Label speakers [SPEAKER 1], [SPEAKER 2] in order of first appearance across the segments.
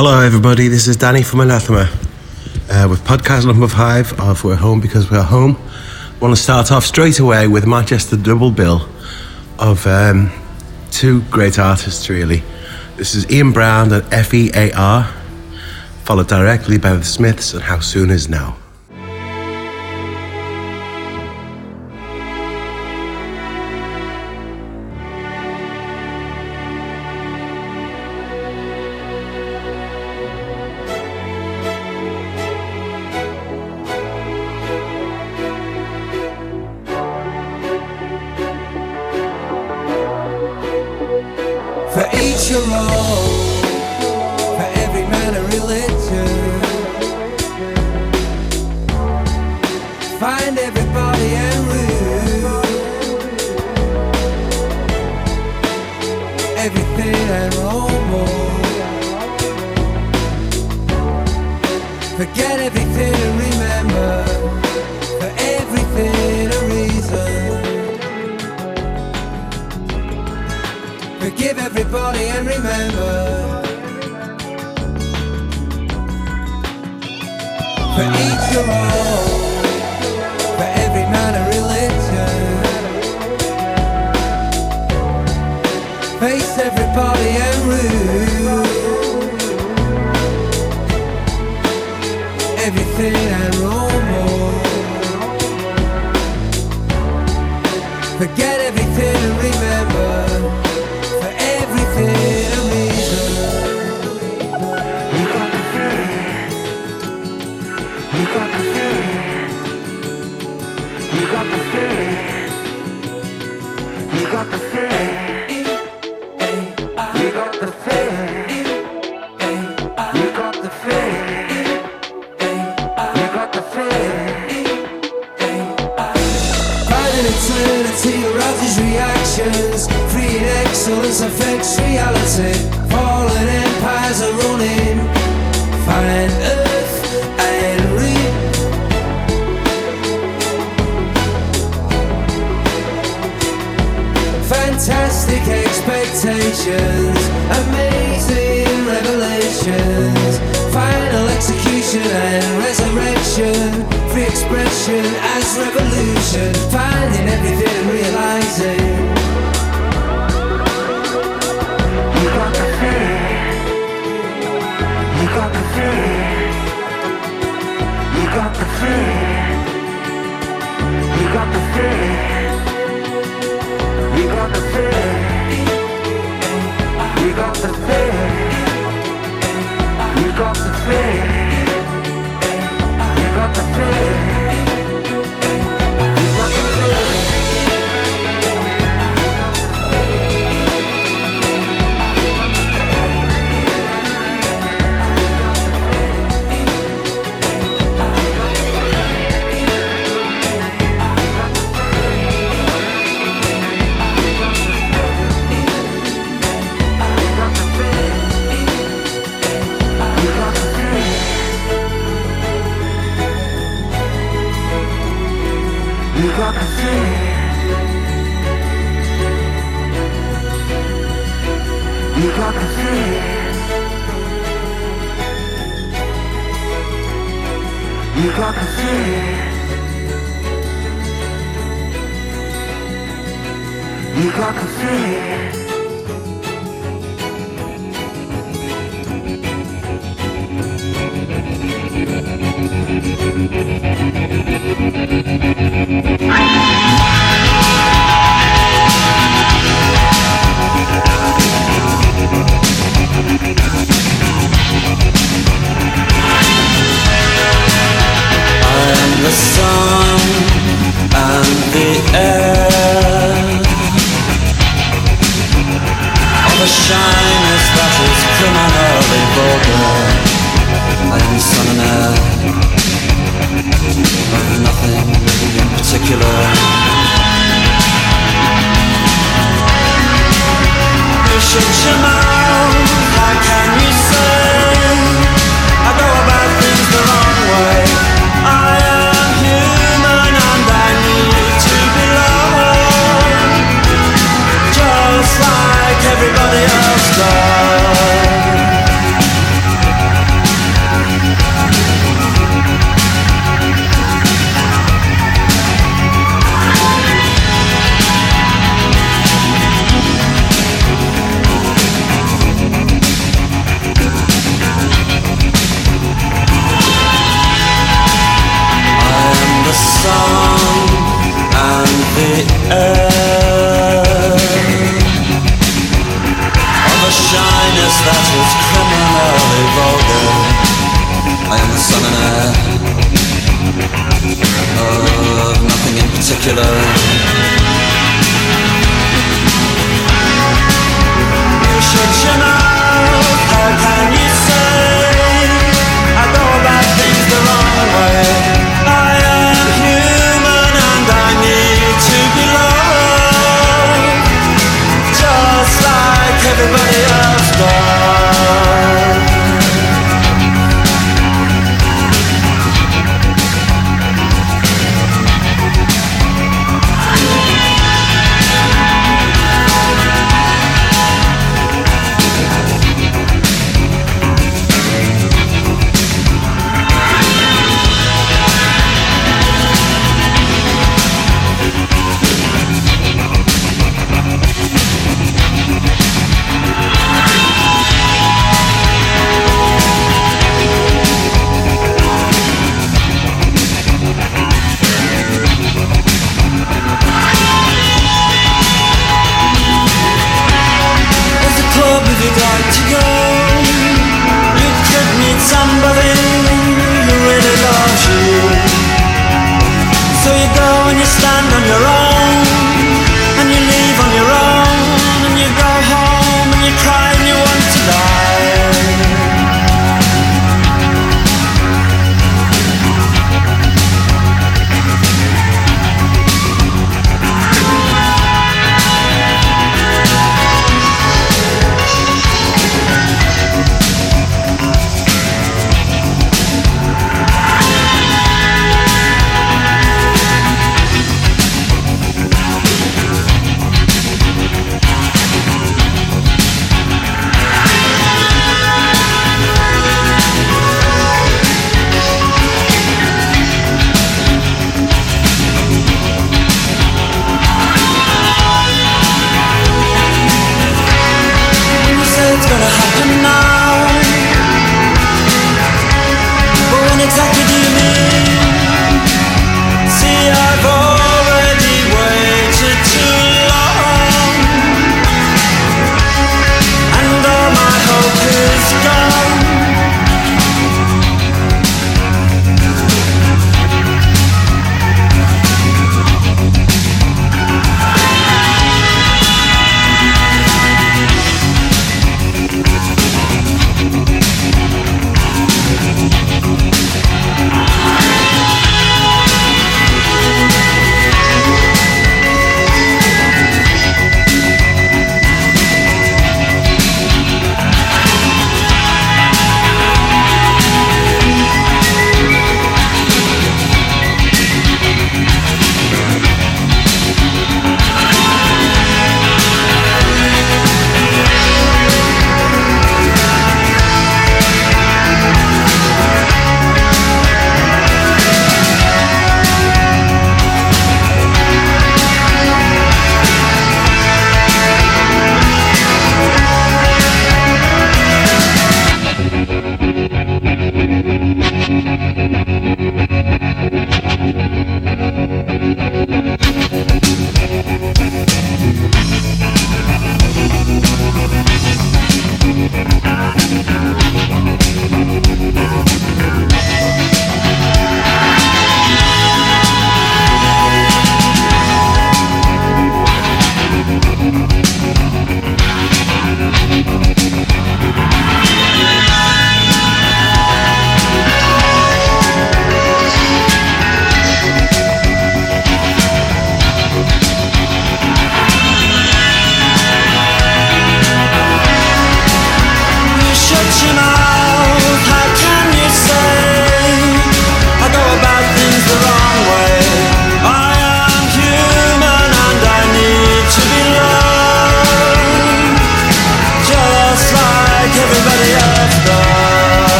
[SPEAKER 1] Hello, everybody. This is Danny from Anathema uh, with podcast number five of We're Home Because We're Home. I want to start off straight away with Manchester double bill of um, two great artists, really. This is Ian Brown and F.E.A.R., followed directly by The Smiths and How Soon Is Now.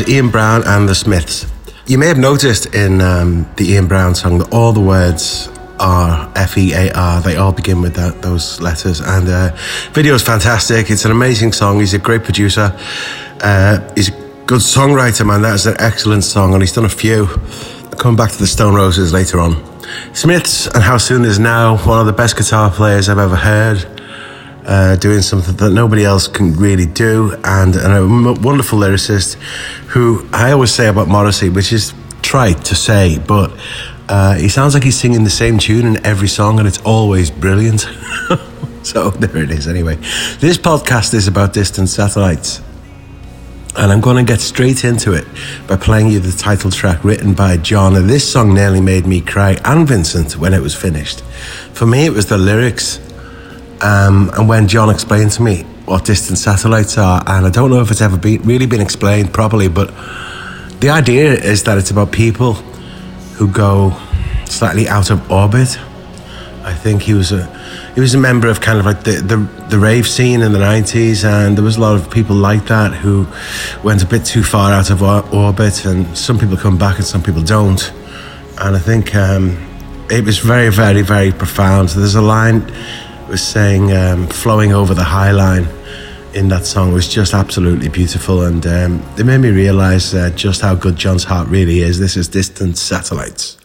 [SPEAKER 2] Was Ian Brown and the Smiths. You may have noticed in um, the Ian Brown song that all the words are F E A R. They all begin with that, those letters. And uh, video is fantastic. It's an amazing song. He's a great producer. Uh, he's a good songwriter, man. That is an excellent song, and he's done a few. Come back to the Stone Roses later on. Smiths and How Soon is now one of the best guitar players I've ever heard. Uh, doing something that nobody else can really do, and, and a m- wonderful lyricist who I always say about Morrissey, which is trite to say, but uh, he sounds like he's singing the same tune in every song, and it's always brilliant. so there it is. Anyway, this podcast is about distant satellites. And I'm going to get straight into it by playing you the title track written by John. And this song nearly made me cry and Vincent when it was finished. For me, it was the lyrics. Um, and when John explained to me what distant satellites are, and I don't know if it's ever been really been explained properly, but the idea is that it's about people who go slightly out of orbit. I think he was a he was a member of kind of like the, the the rave scene in the 90s and there was a lot of people like that who went a bit too far out of or- orbit and some people come back and some people don't. And I think um, it was very very very profound. There's a line was saying um, flowing over the high line in that song was just absolutely beautiful and um, it made me realize uh, just how good John's heart really is. This is distant satellites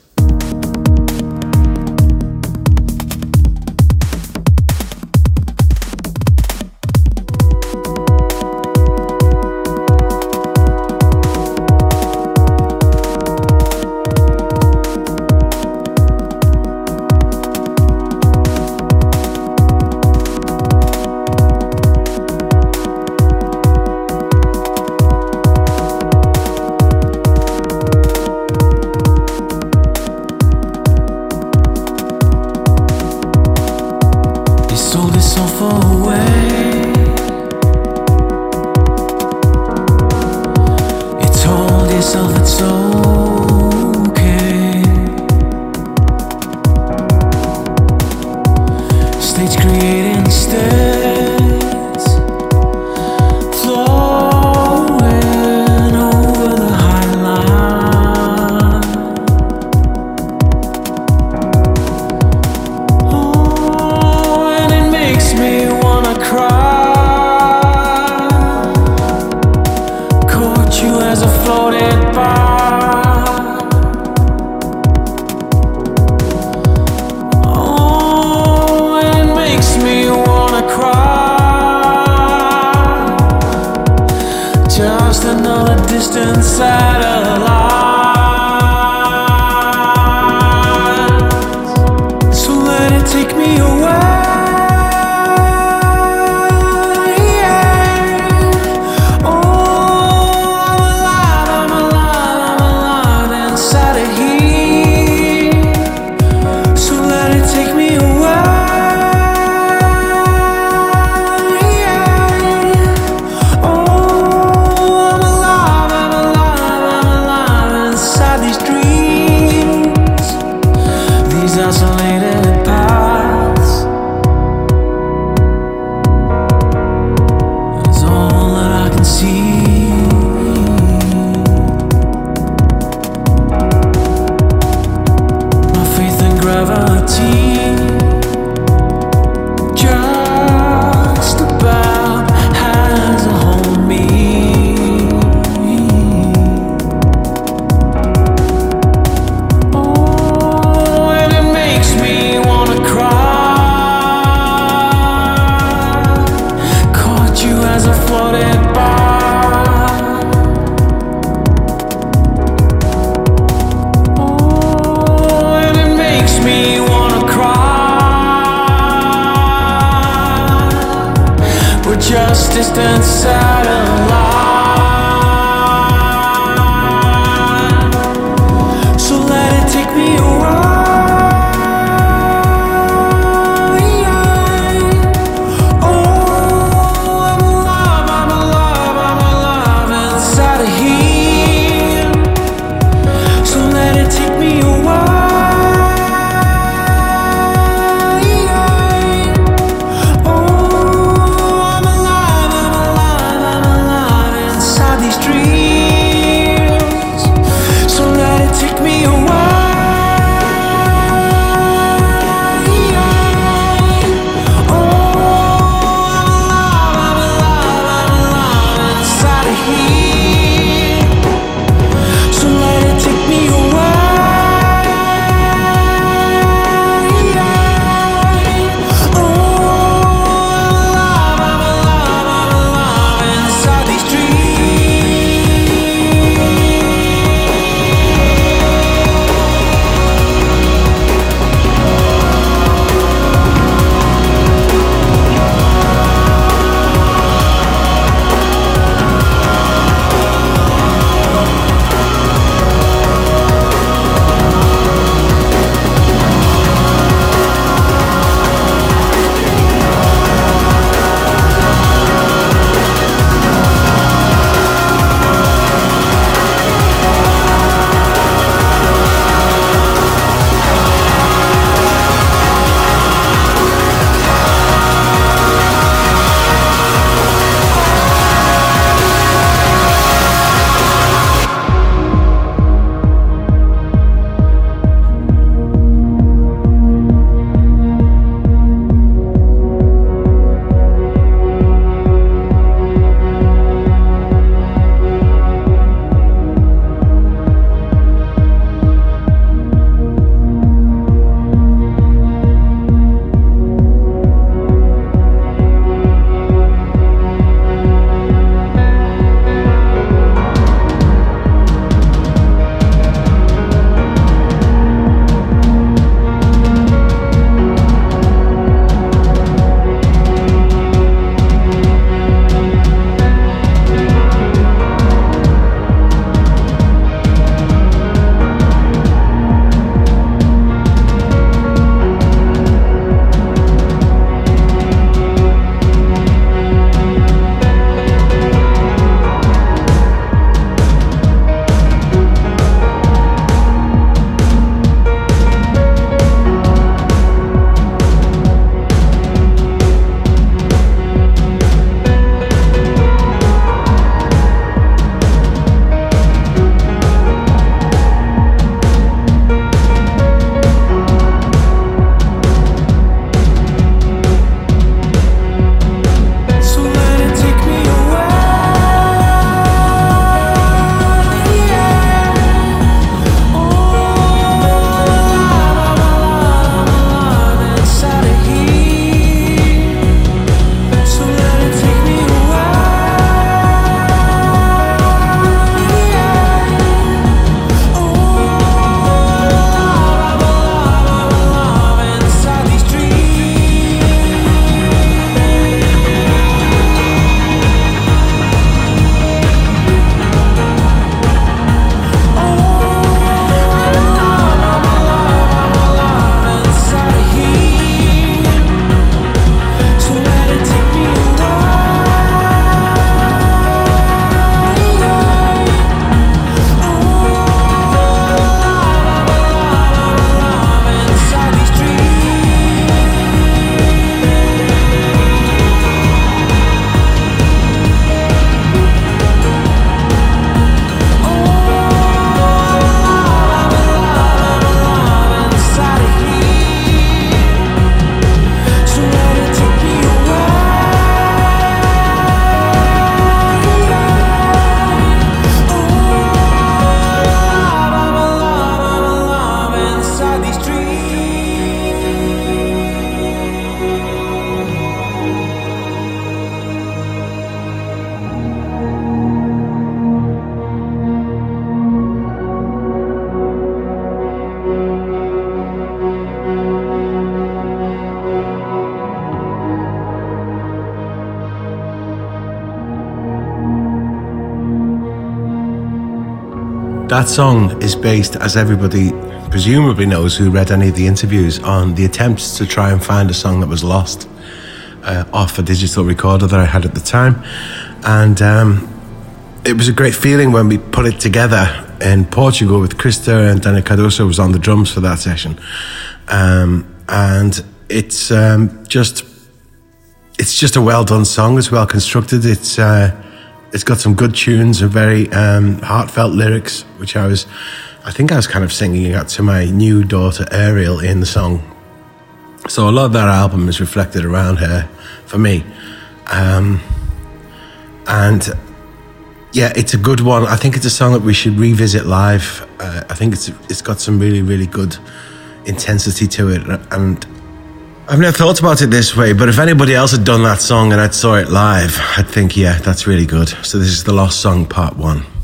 [SPEAKER 3] That
[SPEAKER 4] song is based, as everybody presumably knows who read any of the interviews, on the attempts to try and find a song that was lost uh, off a digital recorder that I had at the time. And um, it was a great feeling when we put it together in Portugal with Christer and Daniel Cardoso was on the drums for that session. Um, and it's um, just it's just a well done song. It's well constructed. It's uh, it's got some good tunes and very um, heartfelt lyrics, which I was, I think I was kind of singing out to my new daughter Ariel in the song. So a lot of that album is reflected around her for me, um, and yeah, it's a good one. I think it's a song that we should revisit live. Uh, I think it's it's got some really really good intensity to it, and I've never thought about it this way, but if anybody else had done that song and I'd saw it live, I'd think, yeah, that's really good. So this is the Lost Song Part 1.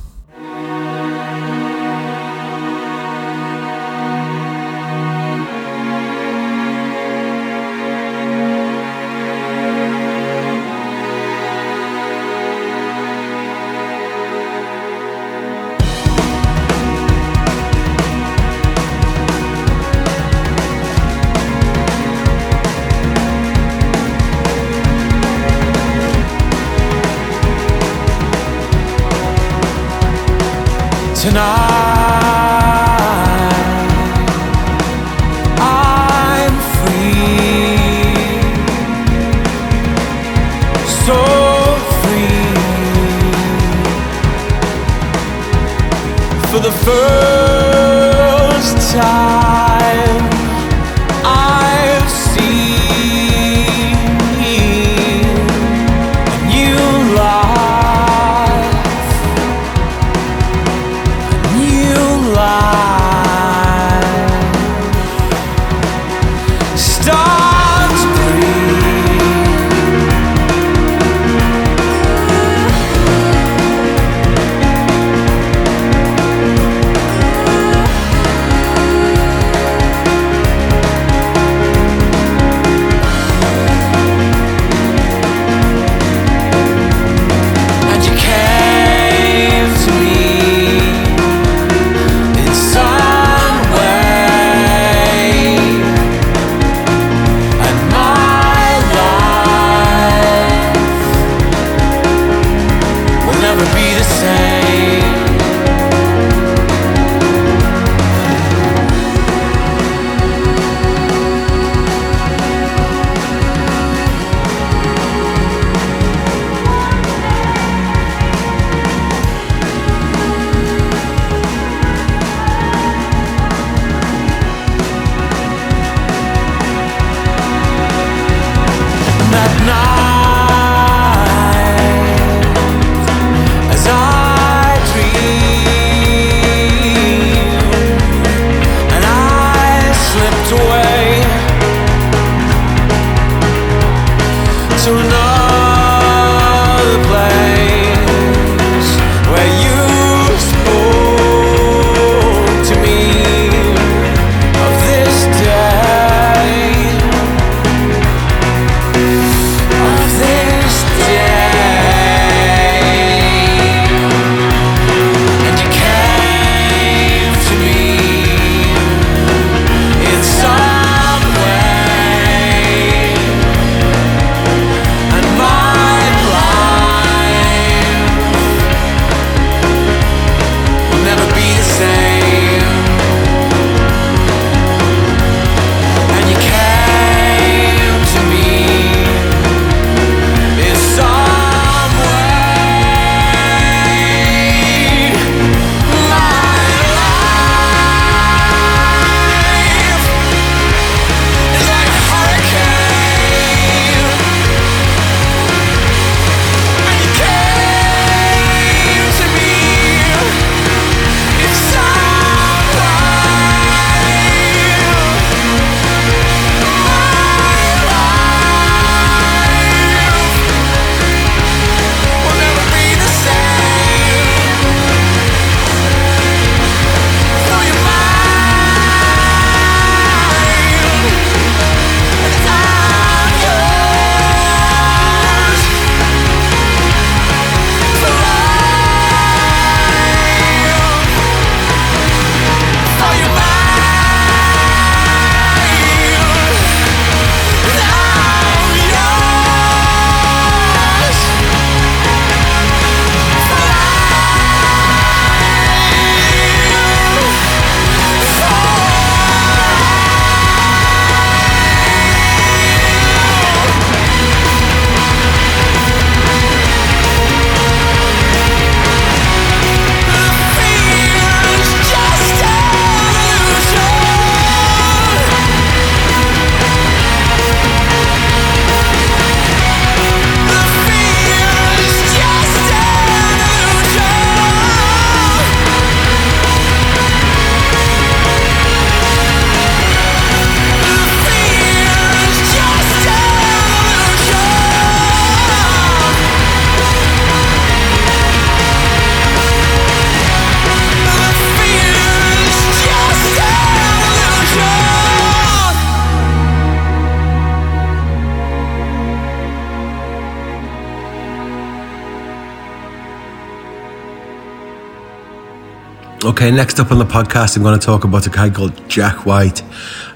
[SPEAKER 4] Okay, next up on the podcast, I'm going to talk about a guy called Jack White.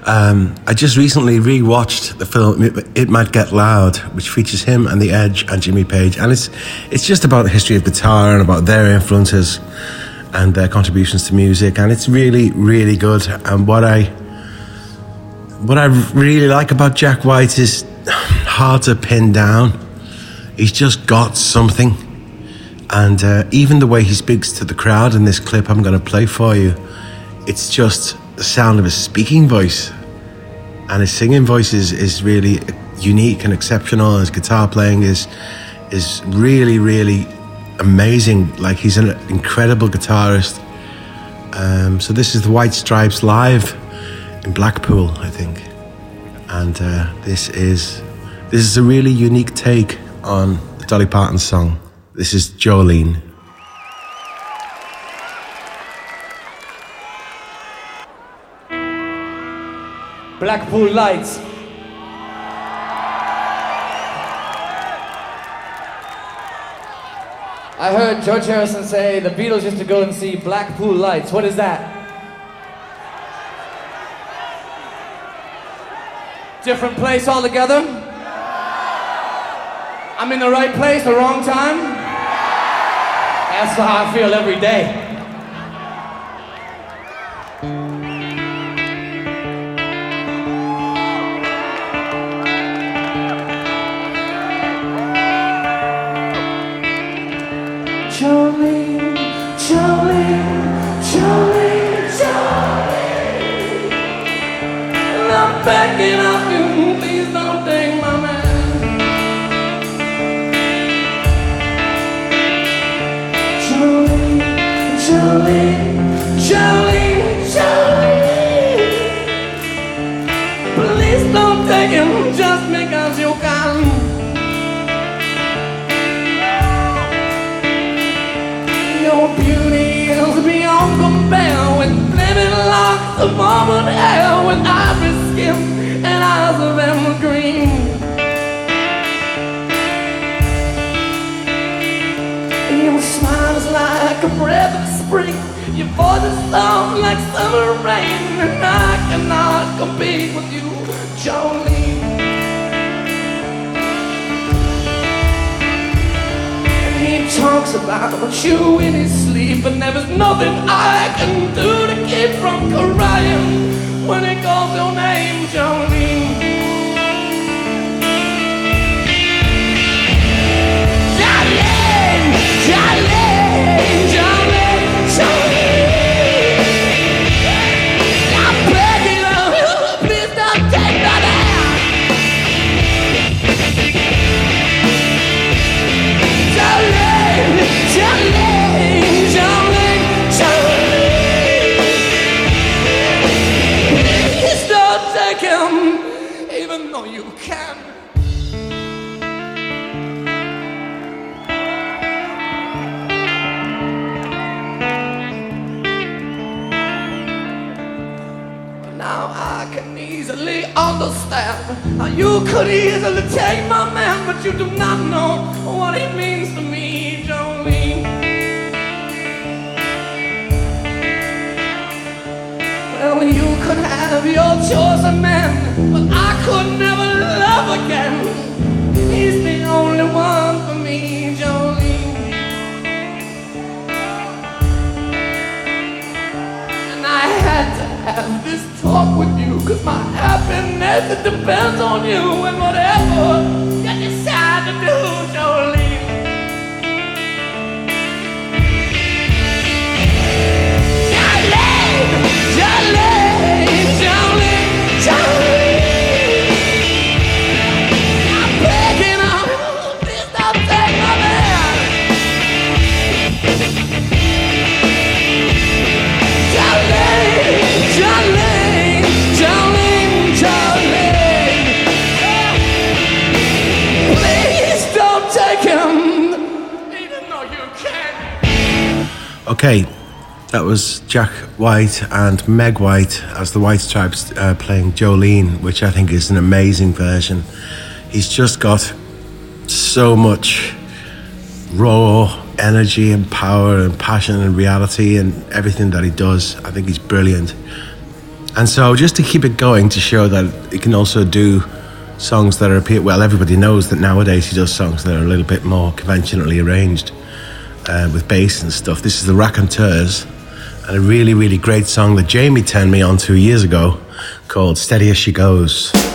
[SPEAKER 4] Um, I just recently re-watched the film "It- "It Might Get Loud," which features him and The Edge and Jimmy Page, and it's it's just about the history of guitar and about their influences and their contributions to music, and it's really, really good. And what I what I really like about Jack White is hard to pin down. He's just got something. And uh, even the way he speaks to the crowd in this clip I'm going to play for you, it's just the sound of his speaking voice. And his singing voice is, is really unique and exceptional. His guitar playing is, is really, really amazing. Like he's an incredible guitarist. Um, so this is the White Stripes live in Blackpool, I think. And uh, this is this is a really unique take on the Dolly Parton song. This is Jolene.
[SPEAKER 5] Blackpool Lights. I heard George Harrison say the Beatles used to go and see Blackpool Lights. What is that? Different place altogether? I'm in the right place, the wrong time? That's how I feel every day. I cannot compete with you, Jolene. And he talks about you in his sleep, and there is nothing I can do to keep from crying when he calls your name. Jolene, you could easily take my man, but you do not know what he means to me, Jolene. Well, you could have your chosen man, but I could never love again. He's the only one have this talk with you, cause my happiness it depends on you and whatever you decide to do,
[SPEAKER 4] Okay, that was Jack White and Meg White as the White Stripes uh, playing Jolene, which I think is an amazing version. He's just got so much raw energy and power and passion and reality and everything that he does. I think he's brilliant. And so, just to keep it going, to show that he can also do songs that are. Well, everybody knows that nowadays he does songs that are a little bit more conventionally arranged uh, with bass and stuff. This is the Raconteurs, and a really, really great song that Jamie turned me on to years ago called
[SPEAKER 1] "Steady as She Goes."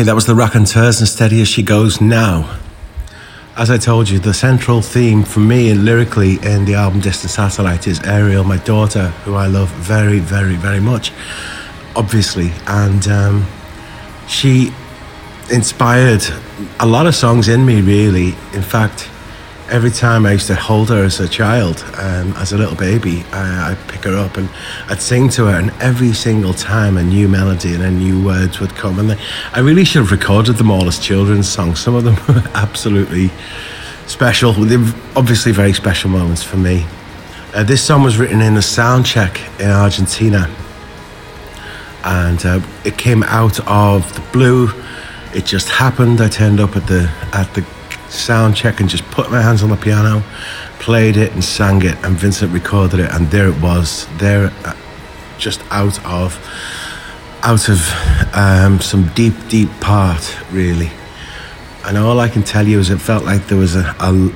[SPEAKER 4] Okay, that was the Raconteurs and Steady as She Goes Now. As I told you, the central theme for me and lyrically in the album Distant Satellite is Ariel, my daughter, who I love very, very, very much, obviously. And um, she inspired a lot of songs in me, really. In fact, every time I used to hold her as a child, um, as a little baby, I, I'd pick her up and I'd sing to her, and every single time a new melody and a new words would come. And they, I really should have recorded them all as children's songs. Some of them were absolutely special. They were obviously very special moments for me. Uh, this song was written in a sound check in Argentina, and uh, it came out of the blue. It just happened. I turned up at the at the sound check and just put my hands on the piano, played it and sang it, and Vincent recorded it, and there it was, there, uh, just out of out of um, some deep, deep part, really. And all I can tell you is it felt like there was a, a,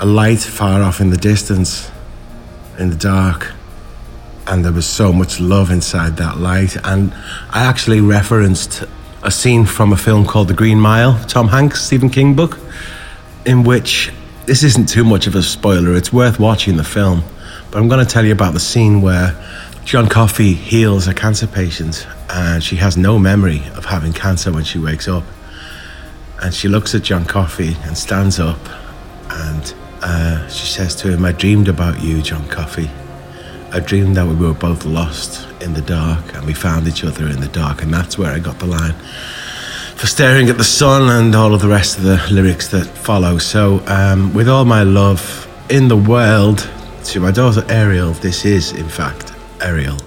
[SPEAKER 4] a light far off in the distance, in the dark. And there was so much love inside that light. And I actually referenced a scene from a film called The Green Mile, Tom Hanks, Stephen King book, in which this isn't too much of a spoiler. It's worth watching the film. But I'm going to tell you about the scene where John Coffey heals a cancer patient and she has no memory of having cancer when she wakes up. And she looks at John Coffey and stands up and uh, she says to him, I dreamed about you, John Coffey. I dreamed that we were both lost in the dark and we found each other in the dark. And that's where I got the line for staring at the sun and all of the rest of the lyrics that follow. So, um, with all my love in the world to my daughter Ariel, this is, in fact, Ariel.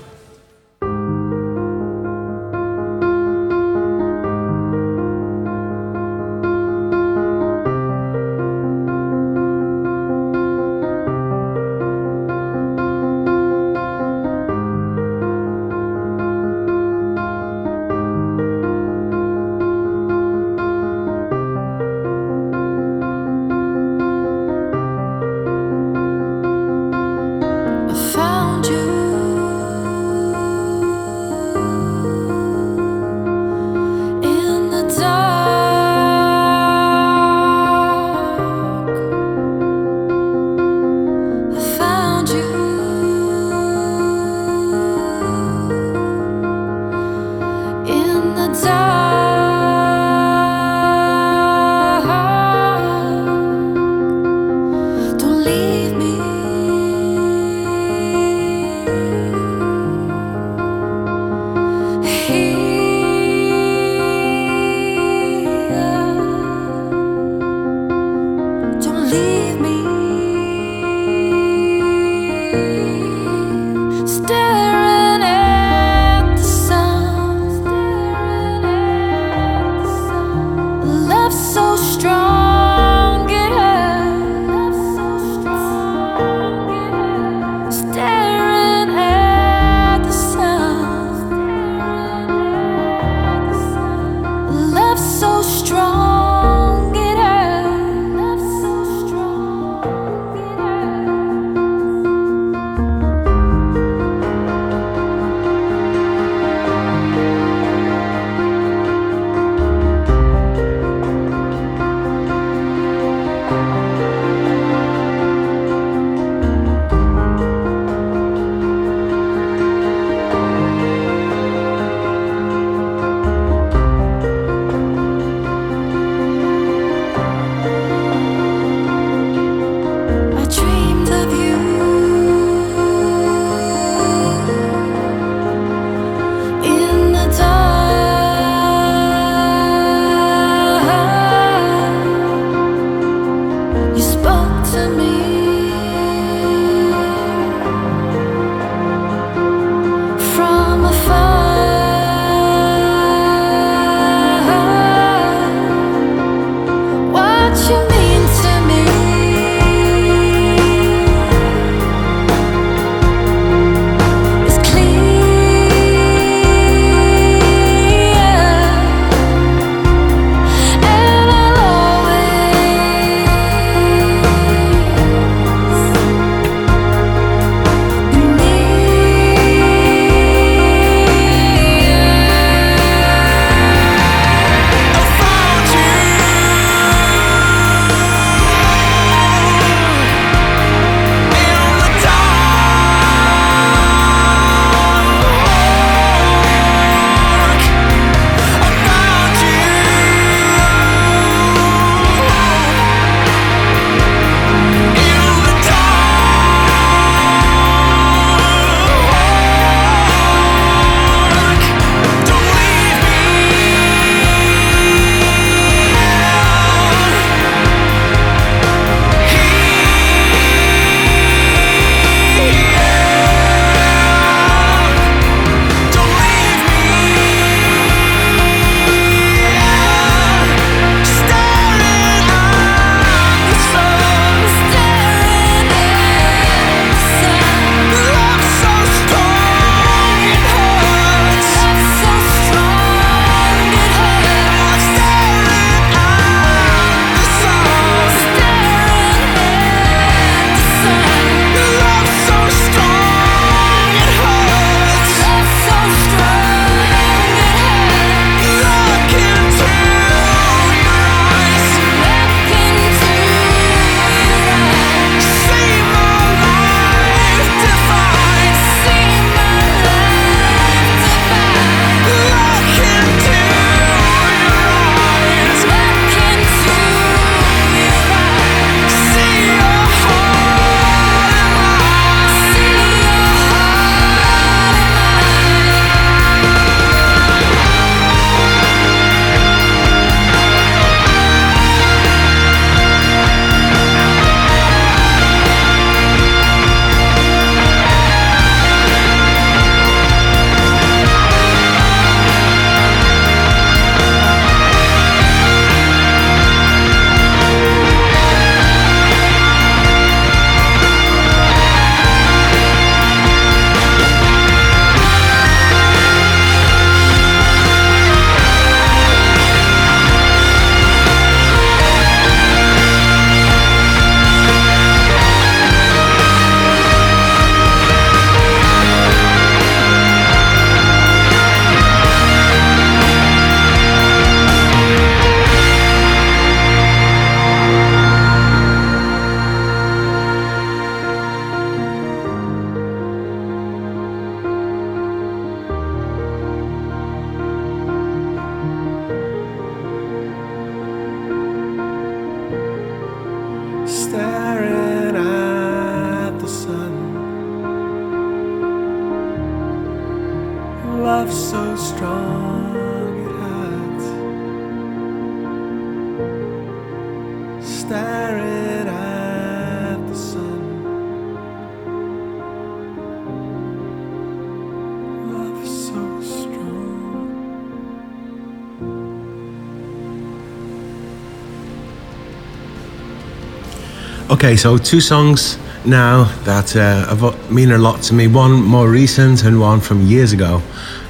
[SPEAKER 5] Okay, so two songs now that uh, mean a lot to me. One more recent and one from years ago.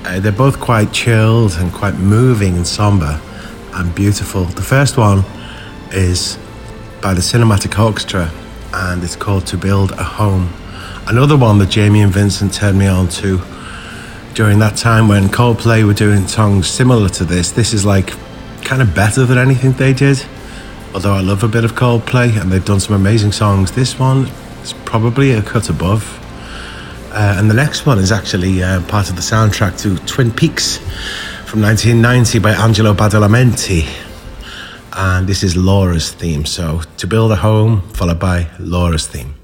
[SPEAKER 5] Uh, they're both quite chilled and quite moving and somber and beautiful. The first one is by the Cinematic Orchestra and it's called To Build a Home. Another one that Jamie and Vincent turned me on to during that time when Coldplay were doing songs similar to this. This is like kind of better than anything they did. Although I love a bit of Coldplay and they've done some amazing songs, this one is probably a cut above. Uh, and the next one is actually uh, part of the soundtrack to Twin Peaks from 1990 by Angelo Badalamenti. And this is Laura's theme. So, to build a home, followed by Laura's theme.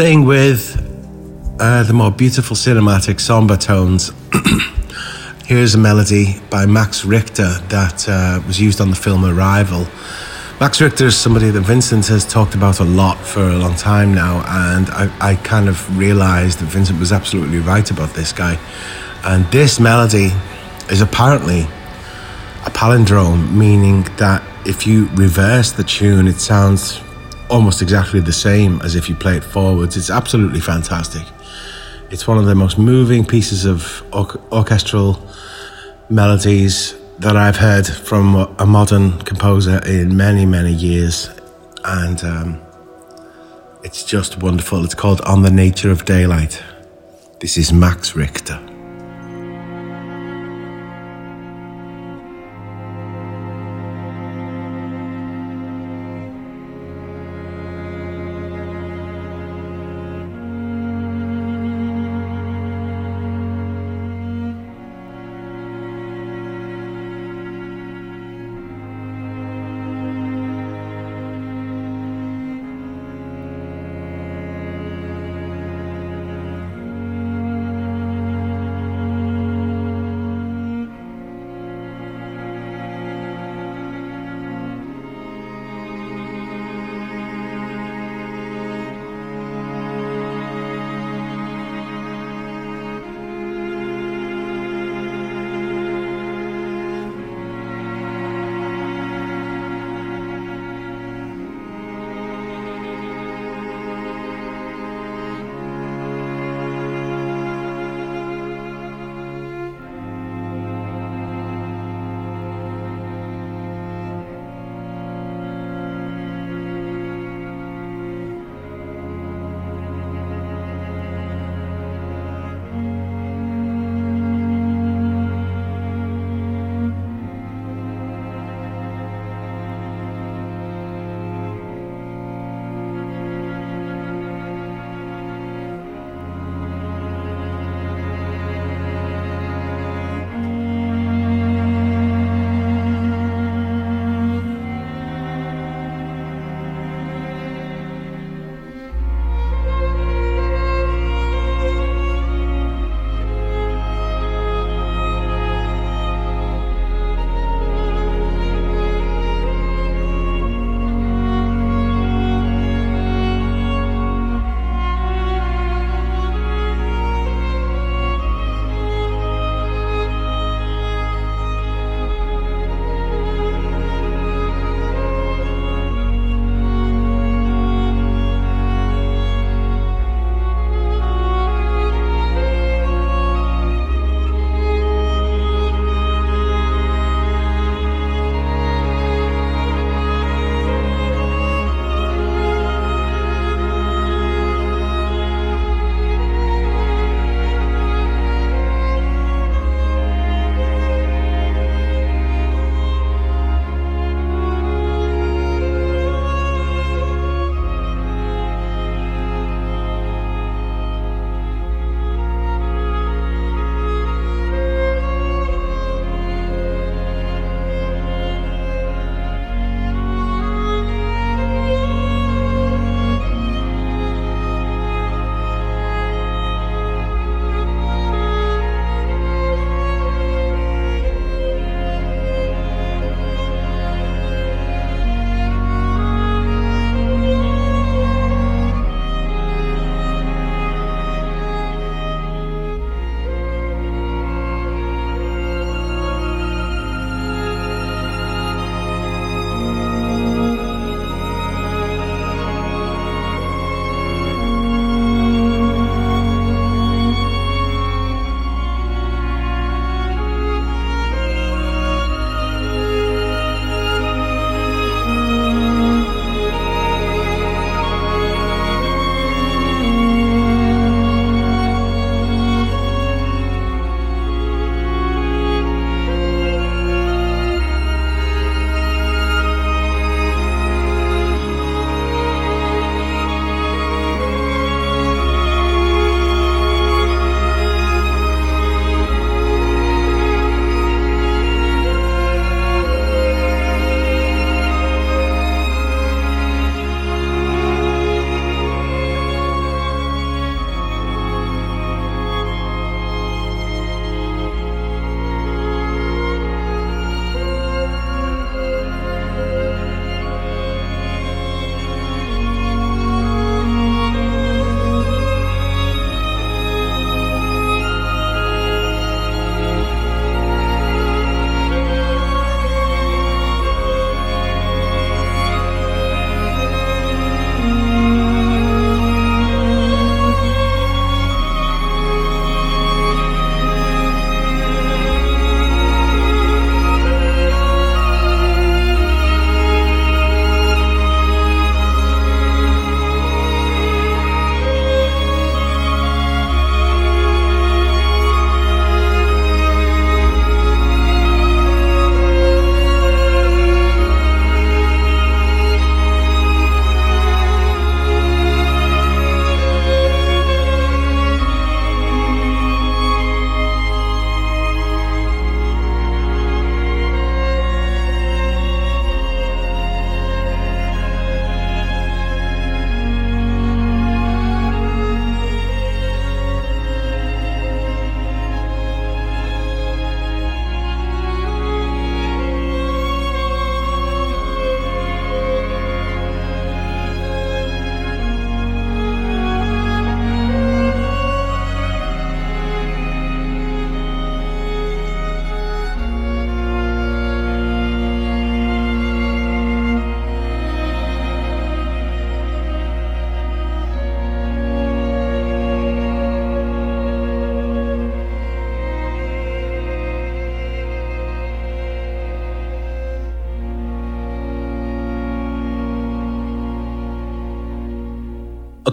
[SPEAKER 4] Staying with uh, the more beautiful cinematic somber tones, here's a melody by Max Richter that uh, was used on the film Arrival. Max Richter is somebody that Vincent has talked about a lot for a long time now, and I, I kind of realized that Vincent was absolutely right about this guy. And this melody is apparently a palindrome, meaning that if you reverse the tune, it sounds almost exactly the same as if you play it forwards. It's absolutely fantastic. It's one of the most moving pieces of or- orchestral melodies that I've heard from a modern composer in many, many years. And um, it's just wonderful. It's called On the Nature of Daylight. This is Max Richter.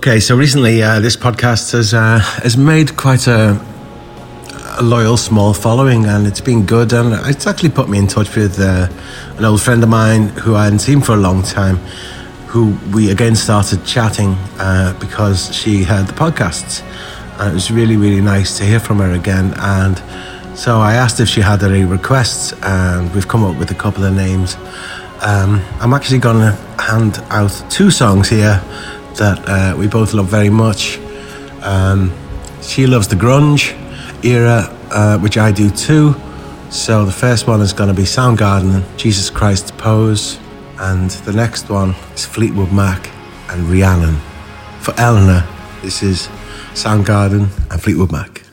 [SPEAKER 4] Okay, so recently uh, this podcast has uh, has made quite a, a loyal small following, and it's been good. And it's actually put me in touch with uh, an old friend of mine who I hadn't seen for a long time, who we again started chatting uh, because she heard the podcasts, and it was really really nice to hear from her again. And so I asked if she had any requests, and we've come up with a couple of names. Um, I'm actually going to hand out two songs here that uh, we both love very much. Um, she loves the grunge era, uh, which I do too. So the first one is going to be Soundgarden, Jesus Christ Pose, and the next one is Fleetwood Mac and Rhiannon. For Eleanor, this is Soundgarden and Fleetwood Mac.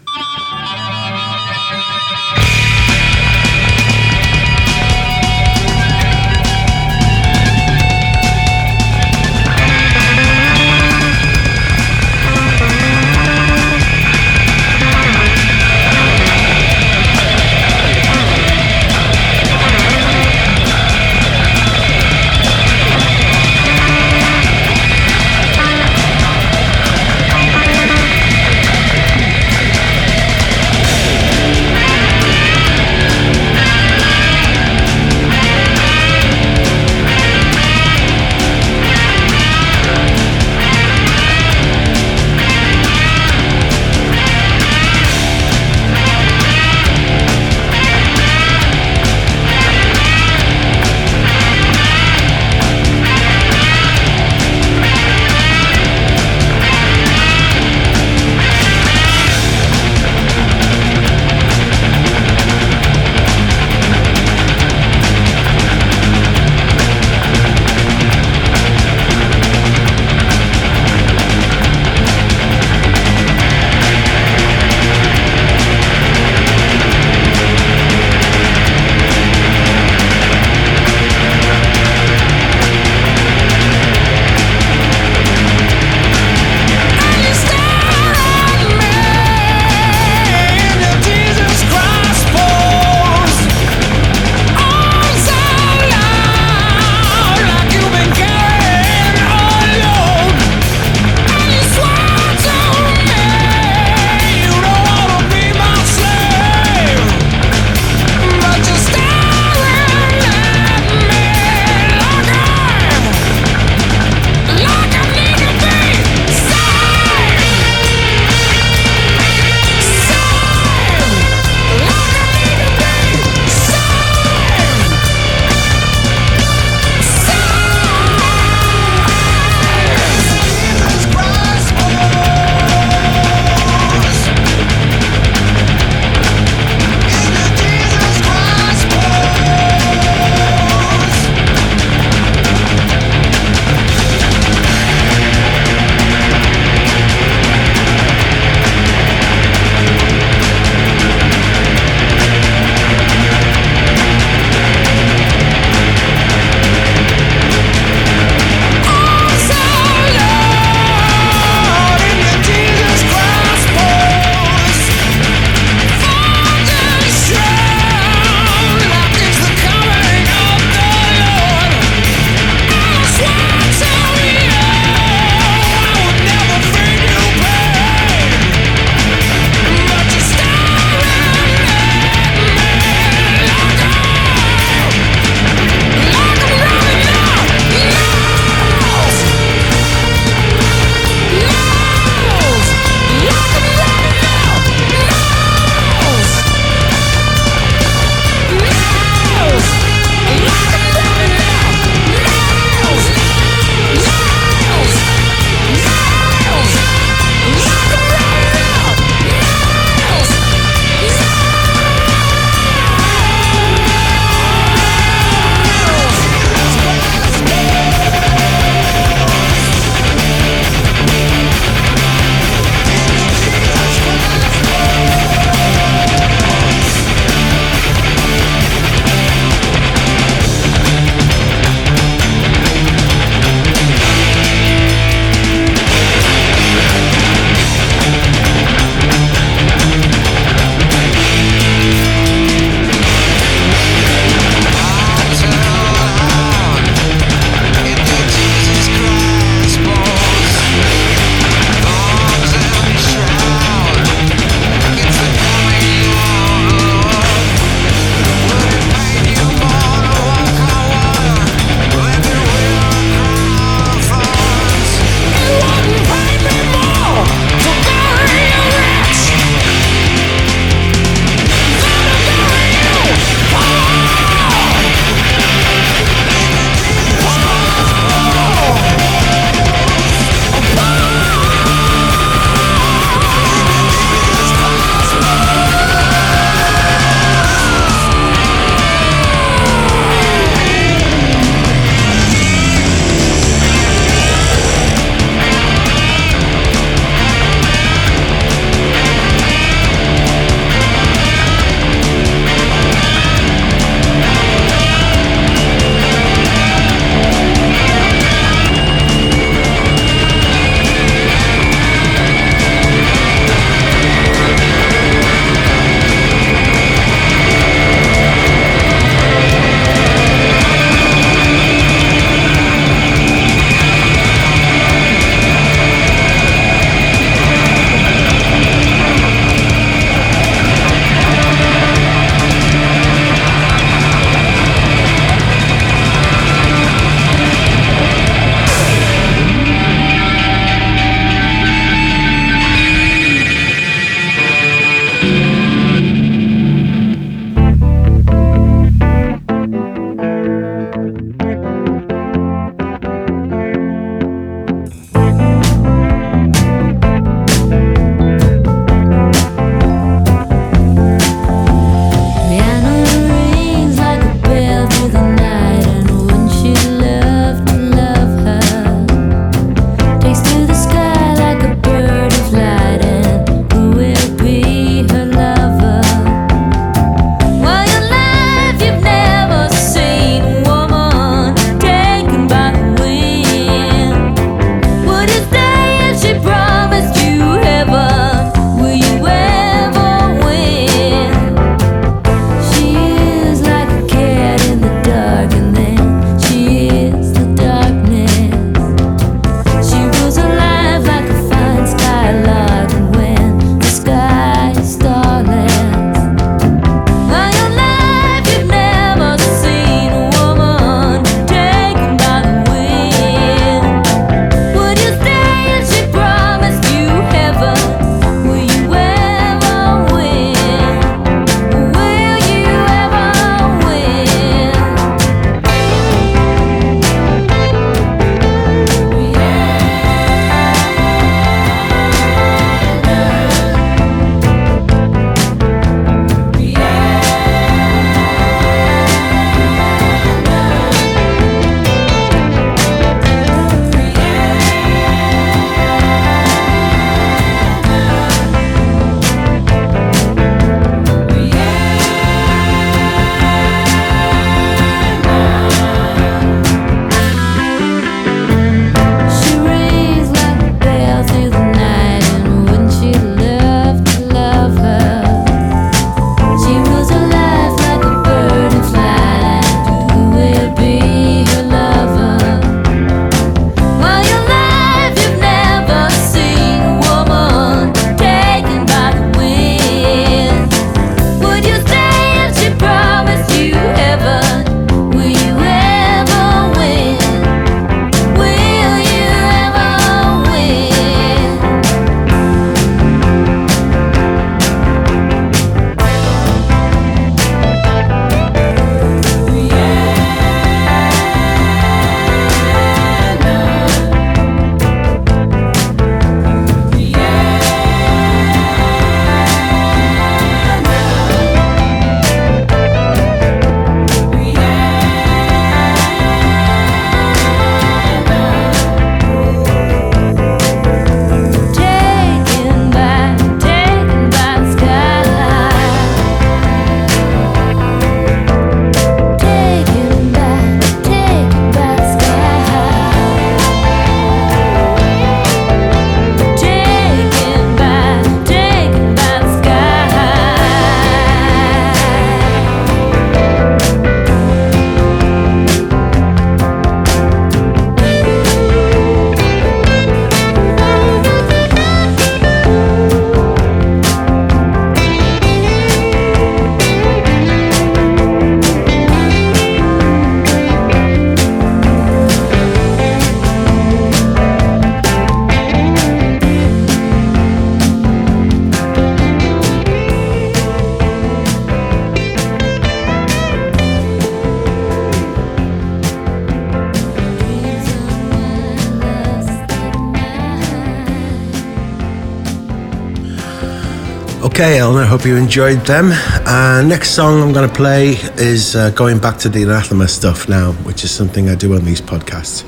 [SPEAKER 4] Okay, Ellen, I hope you enjoyed them. Uh, next song I'm going to play is uh, going back to the Anathema stuff now, which is something I do on these podcasts.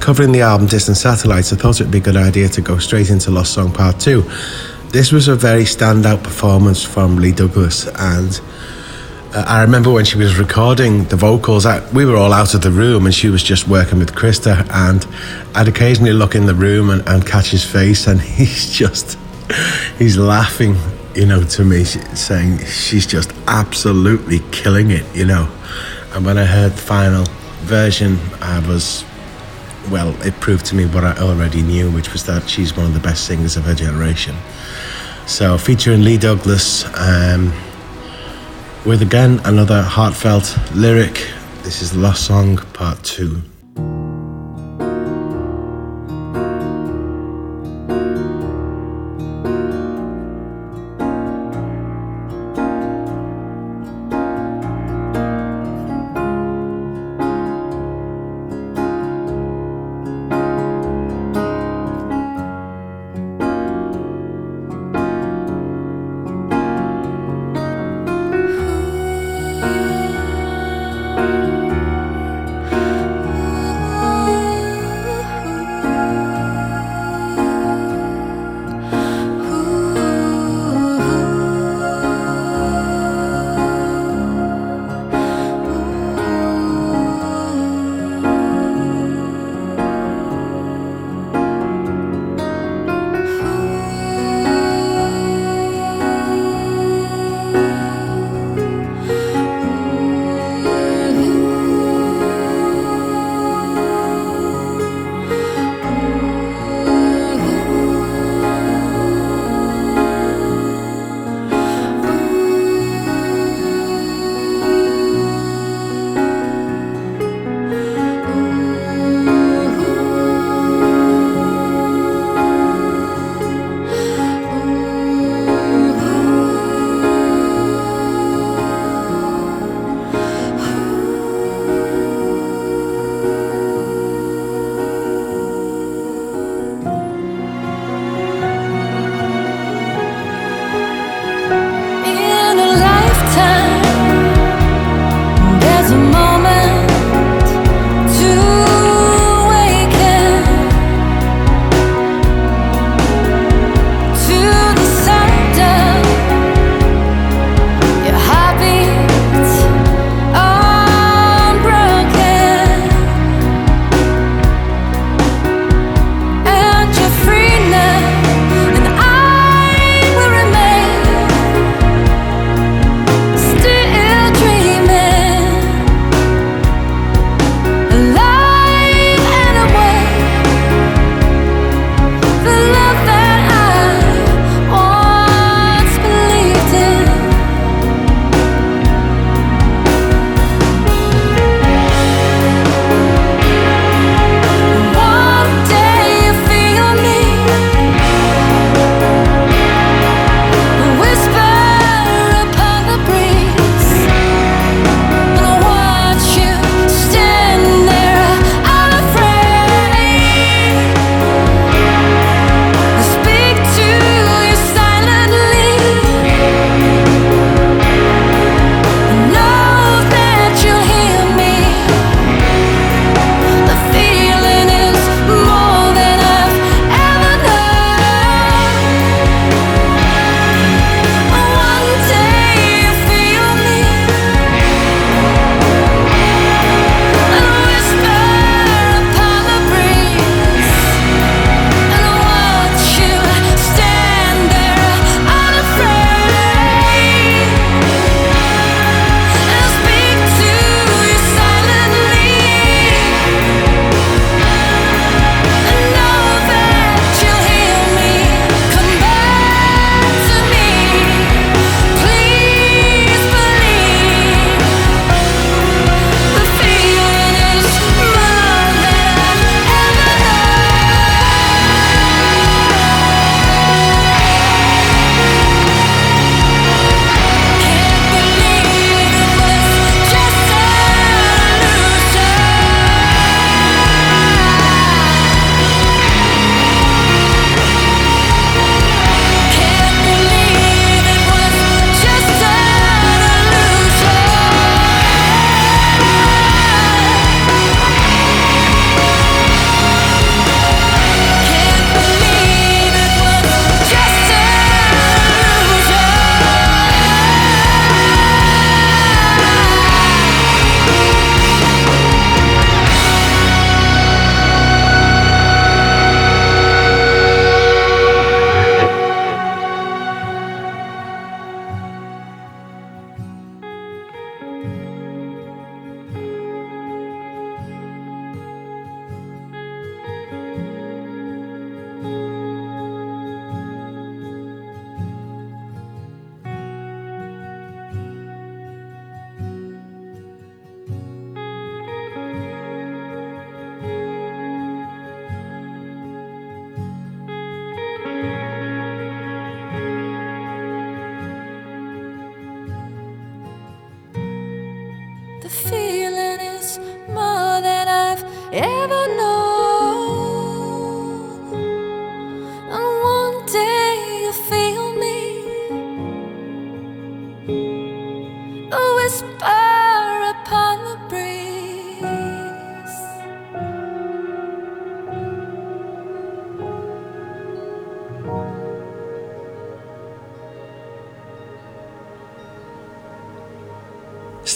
[SPEAKER 4] Covering the album Distant Satellites, I thought it would be a good idea to go straight into Lost Song Part 2. This was a very standout performance from Lee Douglas, and uh, I remember when she was recording the vocals, I, we were all out of the room and she was just working with Christer. And I'd occasionally look in the room and, and catch his face, and he's just, he's laughing, you know, to me, saying she's just absolutely killing it, you know. And when I heard the final version, I was, well, it proved to me what I already knew, which was that she's one of the best singers of her generation. So, featuring Lee Douglas, um, with again another heartfelt lyric. This is the Lost Song Part 2.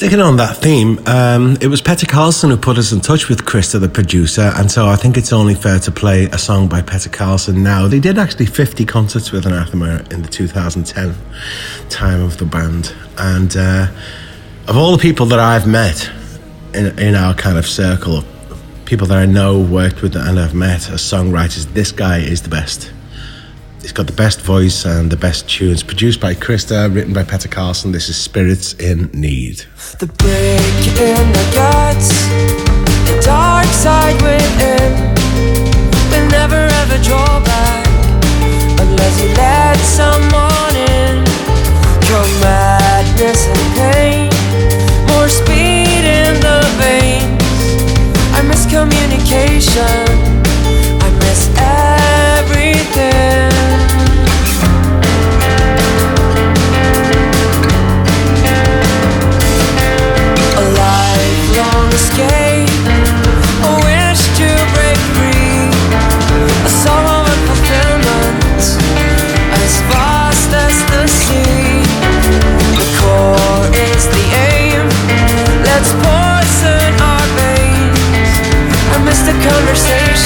[SPEAKER 4] Sticking on that theme, um, it was Petter Carlsen who put us in touch with Christer, the producer, and so I think it's only fair to play a song by Petter Carlsen now. They did actually 50 concerts with Anathema in the 2010 time of the band, and uh, of all the people that I've met in, in our kind of circle of people that I know worked with and have met as songwriters, this guy is the best. He's got the best voice and the best tunes. Produced by Christer, written by Petter Carlsen. This is Spirits in Need.
[SPEAKER 2] The break in the guts, the dark side within. Will never ever draw back unless you let someone in. Your madness and pain, more speed in the veins. I miss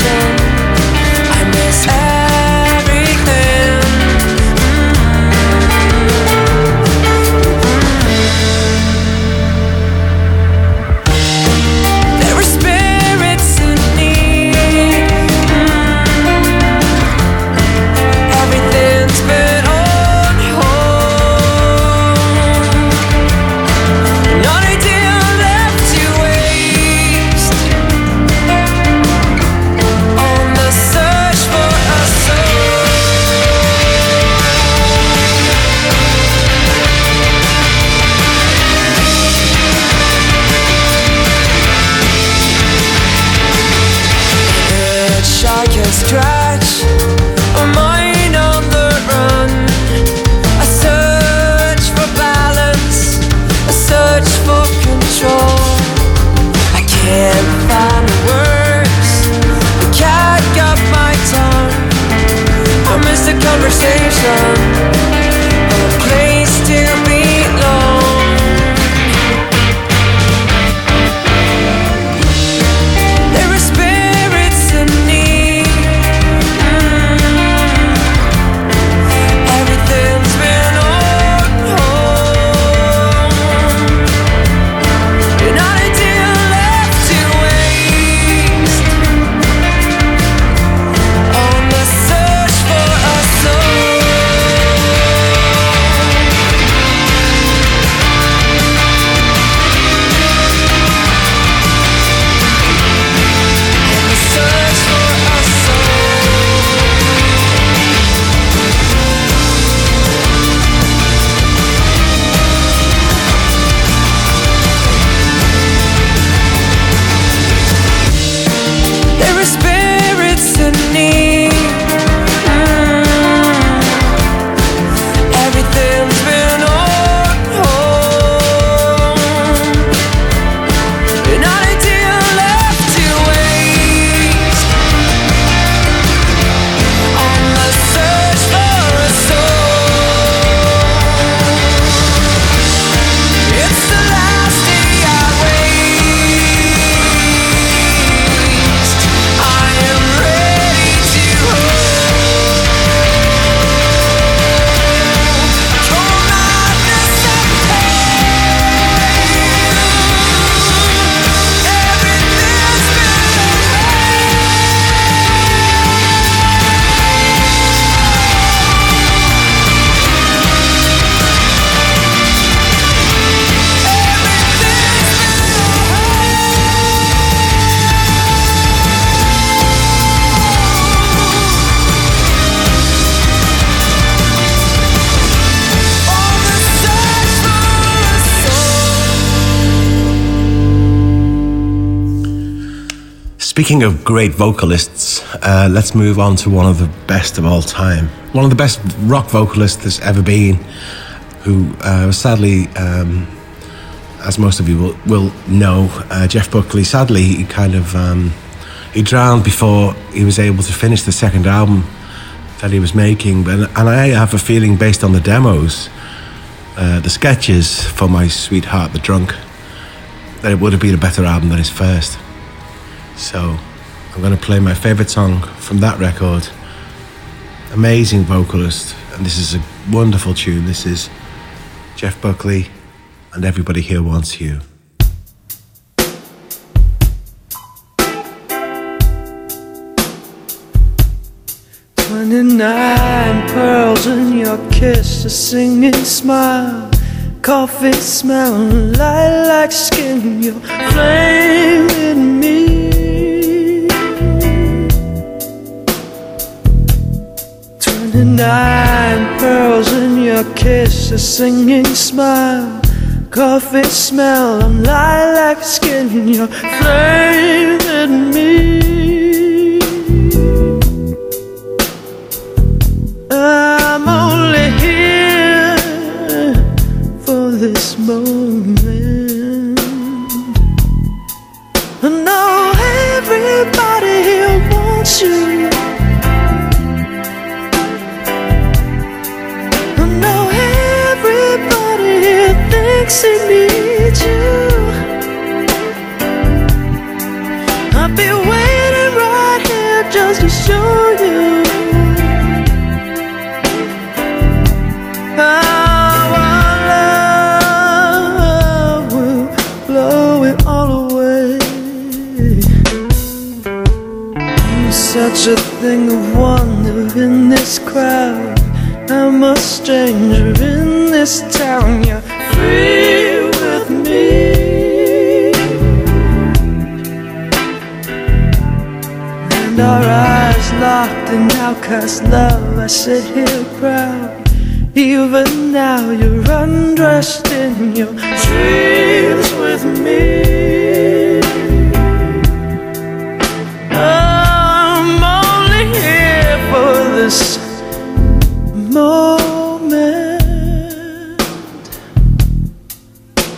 [SPEAKER 2] listen
[SPEAKER 4] Speaking of great vocalists, uh, let's move on to one of the best of all time. One of the best rock vocalists there's ever been, who uh, sadly, um, as most of you will, will know, uh, Jeff Buckley, sadly, he kind of um, he drowned before he was able to finish the second album that he was making. But, and I have a feeling, based on the demos, uh, the sketches for My Sweetheart the Drunk, that it would have been a better album than his first. So I'm going to play my favorite song from that record. Amazing vocalist, and this is a wonderful tune. This is Jeff Buckley, and Everybody Here Wants You.
[SPEAKER 5] Twenty-nine pearls in your kiss, a singing smile, coffee smelling lilac skin, your flame in me. Twenty-nine pearls in your kiss, a singing smile, coffee smell and lilac skin, your flame in me. I'm only here for this moment. Such a thing of wonder in this crowd. I'm a stranger in this town. You're free with me. And our eyes locked in outcast love. I sit here proud. Even now you're undressed in your dreams with me. This moment.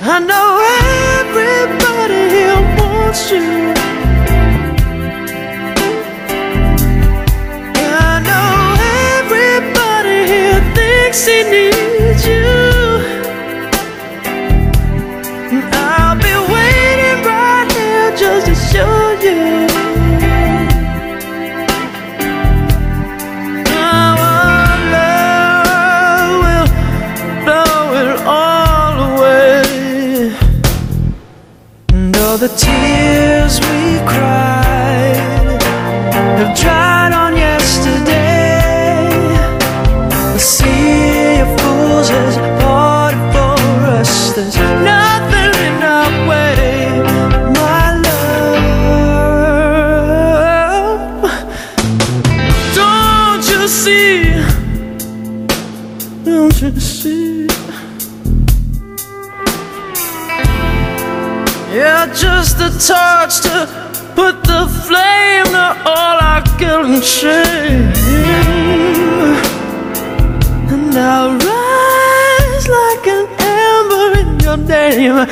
[SPEAKER 5] I know everybody here wants you. Torch to put the flame to all our guilt and shame. And I'll rise like an ember in your name.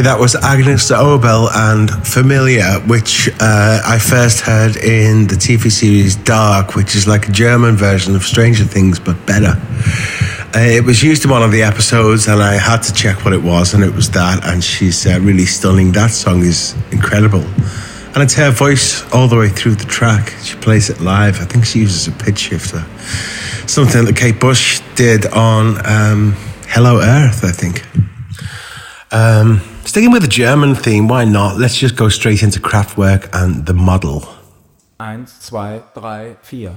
[SPEAKER 4] Okay, that was Agnes Obel and Familiar, which uh, I first heard in the TV series Dark, which is like a German version of Stranger Things, but better. Uh, it was used in one of the episodes, and I had to check what it was, and it was that. And she's uh, really stunning. That song is incredible. And it's her voice all the way through the track. She plays it live. I think she uses a pitch shifter. Something that Kate Bush did on um, Hello Earth, I think. Um, sticking with the German theme, why not? Let's just go straight into Kraftwerk and the model.
[SPEAKER 6] Eins, zwei, drei, vier.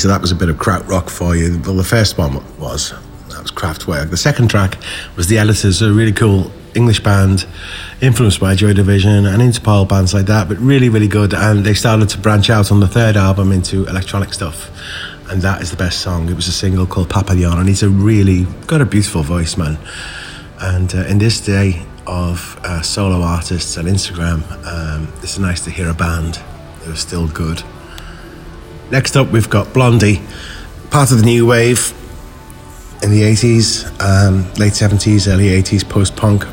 [SPEAKER 4] so that was a bit of krautrock for you. Well, the first one was that was Kraftwerk. The second track was The Editors, a really cool English band influenced by Joy Division and Interpol bands like that, but really, really good. And they started to branch out on the third album into electronic stuff.
[SPEAKER 7] And that is the best song. It was a single called Papillon, and he's a really got a beautiful voice, man. And uh, in this day of uh, solo artists and Instagram, um, it's nice to hear a band that was still good Next up, we've got Blondie, part of the new wave in the 80s, um, late 70s, early 80s, post punk.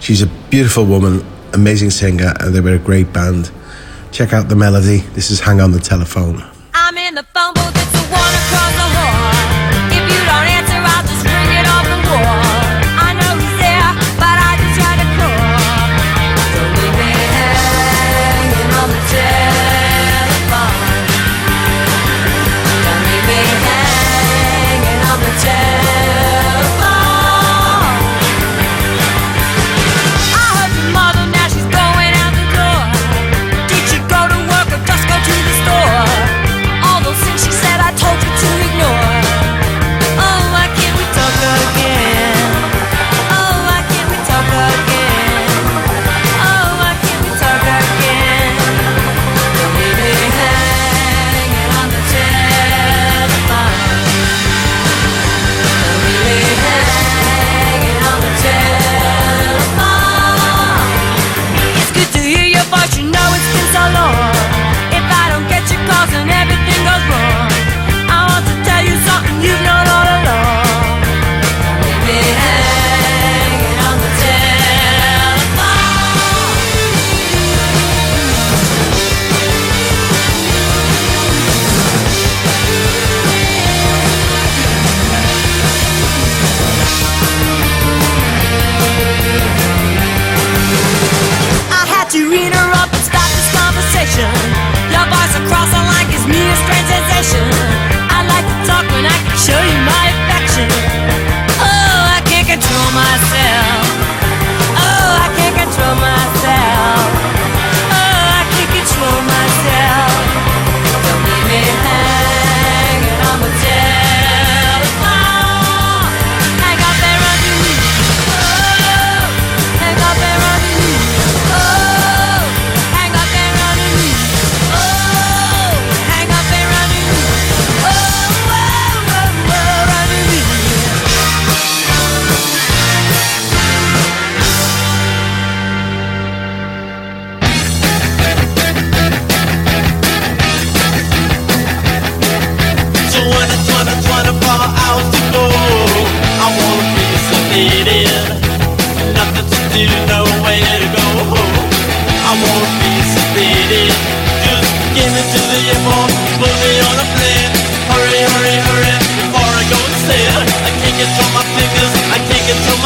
[SPEAKER 7] She's a beautiful woman, amazing singer, and they were a great band. Check out the melody. This is Hang on the Telephone.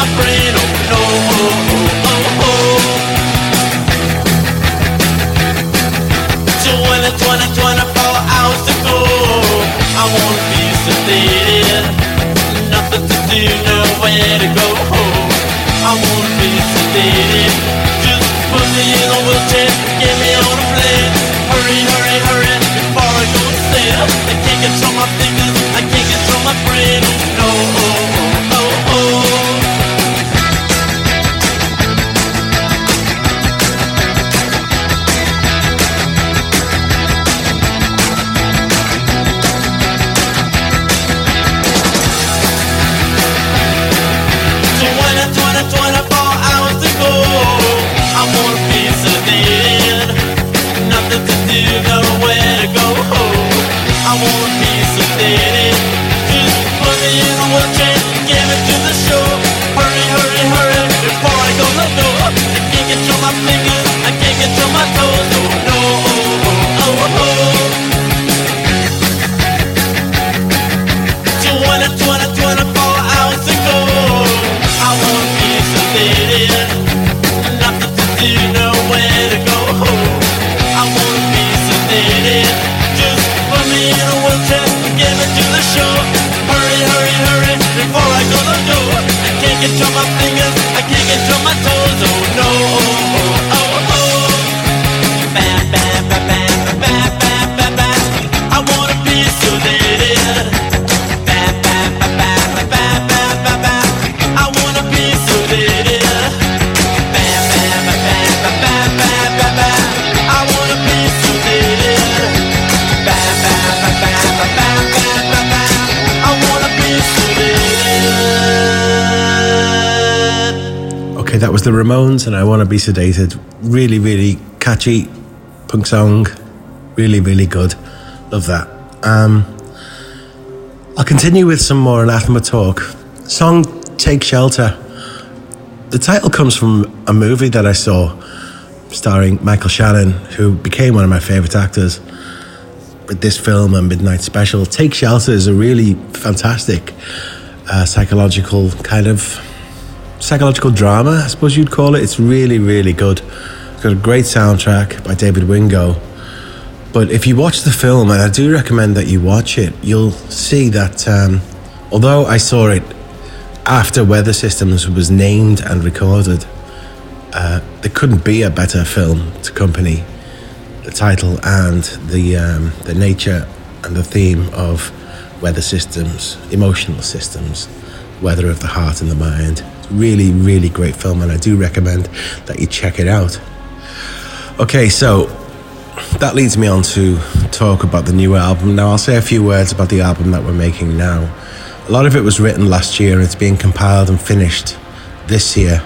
[SPEAKER 8] my
[SPEAKER 1] brain. Oh no, 20, 20, 24 hours to go. I wanna be sedated. Nothing to do, nowhere to go. I wanna be sedated. Just put me in a wheelchair, get me on a plane. Hurry, hurry, hurry before I go. I can't control my fingers, I can't control my brain. The
[SPEAKER 4] Ramones and I Want to Be Sedated. Really, really catchy punk song. Really, really good. Love that. Um, I'll continue with some more anathema talk. Song Take Shelter. The title comes from a movie that I saw starring Michael Shannon, who became one of my favourite actors with this film and Midnight Special. Take Shelter is a really fantastic uh, psychological kind of psychological drama, I suppose you'd call it. It's really, really good. It's got a great soundtrack by David Wingo. But if you watch the film, and I do recommend that you watch it, you'll see that um, although I saw it after Weather Systems was named and recorded, uh, there couldn't be a better film to accompany the title and the um, the nature and the theme of weather systems, emotional systems, weather of the heart and the mind. Really, really great film, and I do recommend that you check it out. Okay, so that leads me on to talk about the new album. Now, I'll say a few words about the album that we're making now. A lot of it was written last year, and it's being compiled and finished this year.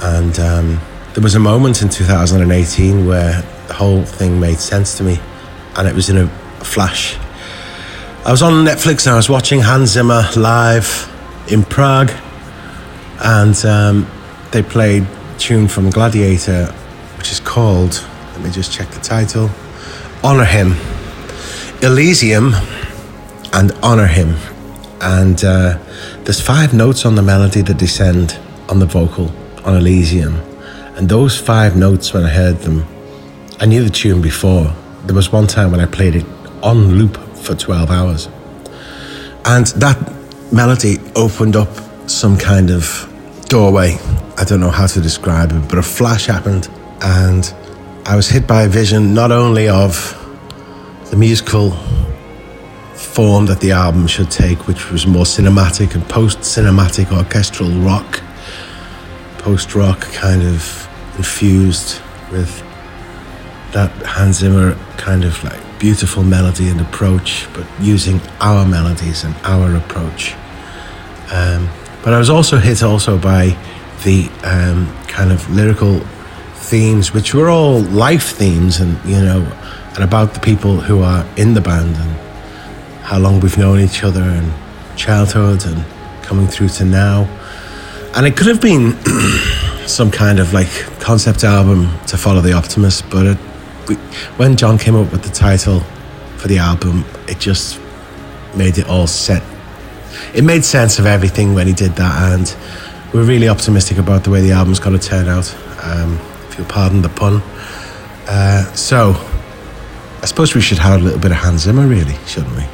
[SPEAKER 4] And um, there was a moment in 2018 where the whole thing made sense to me, and it was in a flash. I was on Netflix and I was watching Hans Zimmer live in Prague, and um, they played tune from Gladiator, which is called, let me just check the title, Honor Him. Elysium and Honor Him. And uh, there's five notes on the melody that descend on the vocal on Elysium. And those five notes, when I heard them, I knew the tune before. There was one time when I played it on loop for 12 hours. And that melody opened up some kind of doorway. I don't know how to describe it, but a flash happened. And I was hit by a vision not only of the musical form that the album should take, which was more cinematic and post cinematic orchestral rock, post rock kind of infused with that Hans Zimmer kind of like beautiful melody and approach, but using our melodies and our approach. Um, but I was also hit also by the um, kind of lyrical themes, which were all life themes, and you know, and about the people who are in the band and how long we've known each other and childhood and coming through to now. And it could have been some kind of like concept album to follow the Optimist, but it, we, when John came up with the title for the album, it just made it all set. It made sense of everything when he did that, and we're really optimistic about the way the album's going to turn out. Um, if you'll pardon the pun. Uh, so, I suppose we should have a little bit of Hans Zimmer, really, shouldn't we?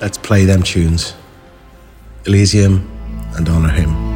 [SPEAKER 4] Let's play them tunes Elysium and Honor Him.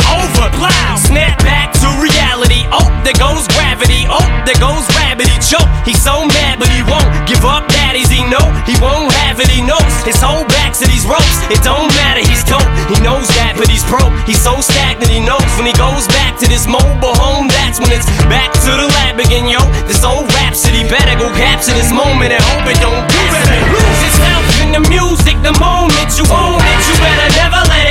[SPEAKER 9] over, plow. Snap back to reality. Oh, there goes gravity. Oh, there goes rabbit. He choke. He's so mad, but he won't give up. Daddies, he know he won't have it. He knows his whole back to these ropes. It don't matter. He's dope. He knows that, but he's broke. He's so stagnant. He knows when he goes back to this mobile home. That's when it's back to the lab again, yo. This old rhapsody better go capture this moment and hope it don't do better. Lose yourself in the music the moment you own it. You better never let it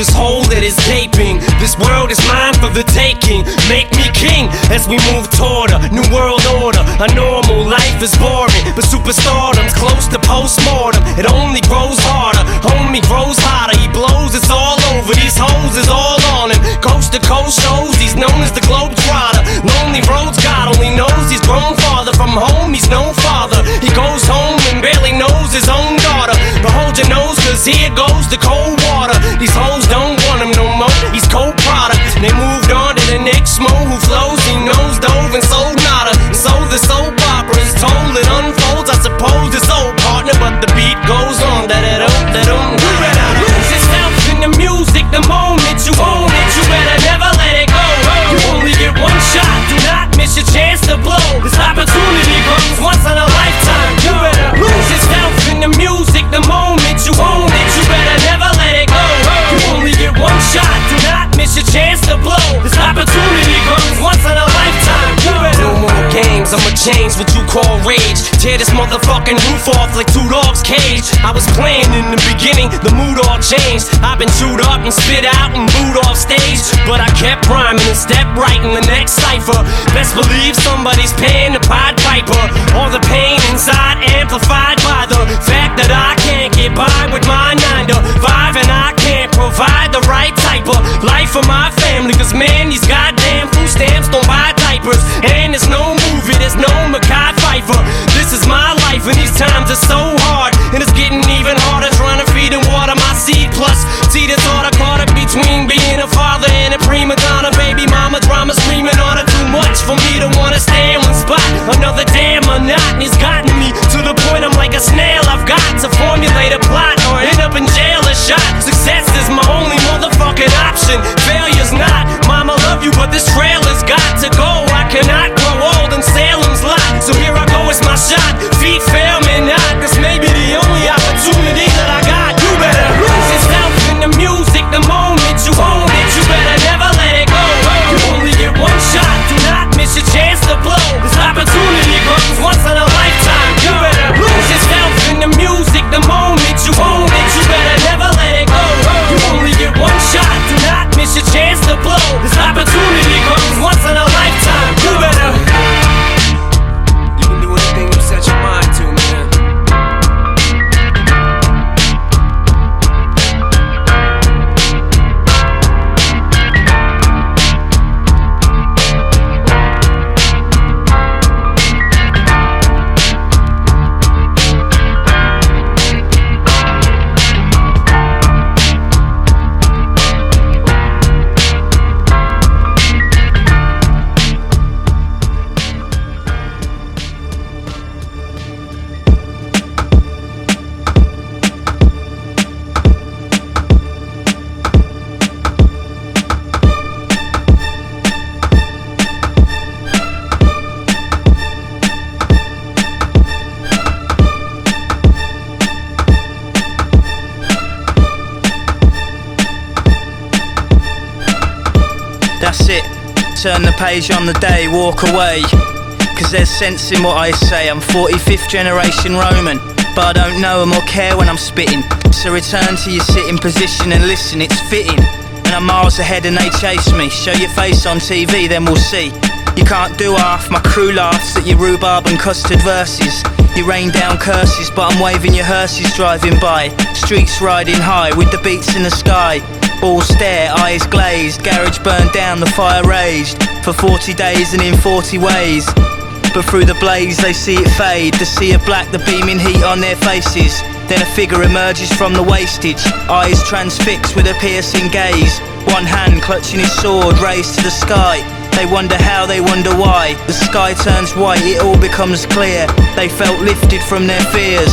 [SPEAKER 9] this hole that is gaping. This world is mine for the taking. Make me king as we move toward a new world order. A normal life is boring, but superstardom's close to postmortem. It only grows harder, homie grows hotter. He blows, it's all over. These hoes is all on him. Coast to coast shows, he's known as the globe trotter. Lonely roads, God only knows he's grown farther from home. He's no father. He goes home and barely knows his own daughter. But hold your nose, cause here goes the cold water. These hoes to blow. This opportunity comes once in a lifetime. You better no more games. I'ma change what you call rage. Tear this motherfucking roof off like two dogs' cage. I was playing in the beginning, the mood all changed. I've been chewed up and spit out and booed off stage. But I kept rhyming and stepped right in the next cipher. Best believe somebody's paying the Pied Piper. All the pain inside amplified by the fact that I can't get by with my 9 to 5 and I can't provide the right type of life for my family. Cause man, these goddamn food stamps don't buy diapers. And there's no movie, there's no Mekhi Phifer. This is my life and these times are so hard. And it's getting even harder trying to feed and water my seed. Plus, see the thought I caught up between being a father and a prima donna. Baby mama drama screaming on too much for me to wanna stay in one spot. Another damn monotony's gotten me to the point I'm like a snail. I've got to formulate a plot or end up in jail or shot. Success is my only motherfucking option. Failure's not. Mama love you, but this trailer's got to go. I cannot grow old in Salem's lot. So here I go, it's my shot. Feet fail me not. This This opportunity comes once in a
[SPEAKER 10] page on the day, walk away. Cause there's sense in what I say. I'm 45th generation Roman, but I don't know 'em or care when I'm spitting. So return to your sitting position and listen, it's fitting. And I'm miles ahead and they chase me. Show your face on TV, then we'll see. You can't do half, my crew laughs at your rhubarb and custard verses. You rain down curses, but I'm waving your hearses driving by. Streets riding high with the beats in the sky. All stare, eyes glazed, garage burned down, the fire raged. For 40 days and in 40 ways. But through the blaze they see it fade. The sea of black, the beaming heat on their faces. Then a figure emerges from the wastage. Eyes transfixed with a piercing gaze. One hand clutching his sword raised to the sky. They wonder how, they wonder why. The sky turns white, it all becomes clear. They felt lifted from their fears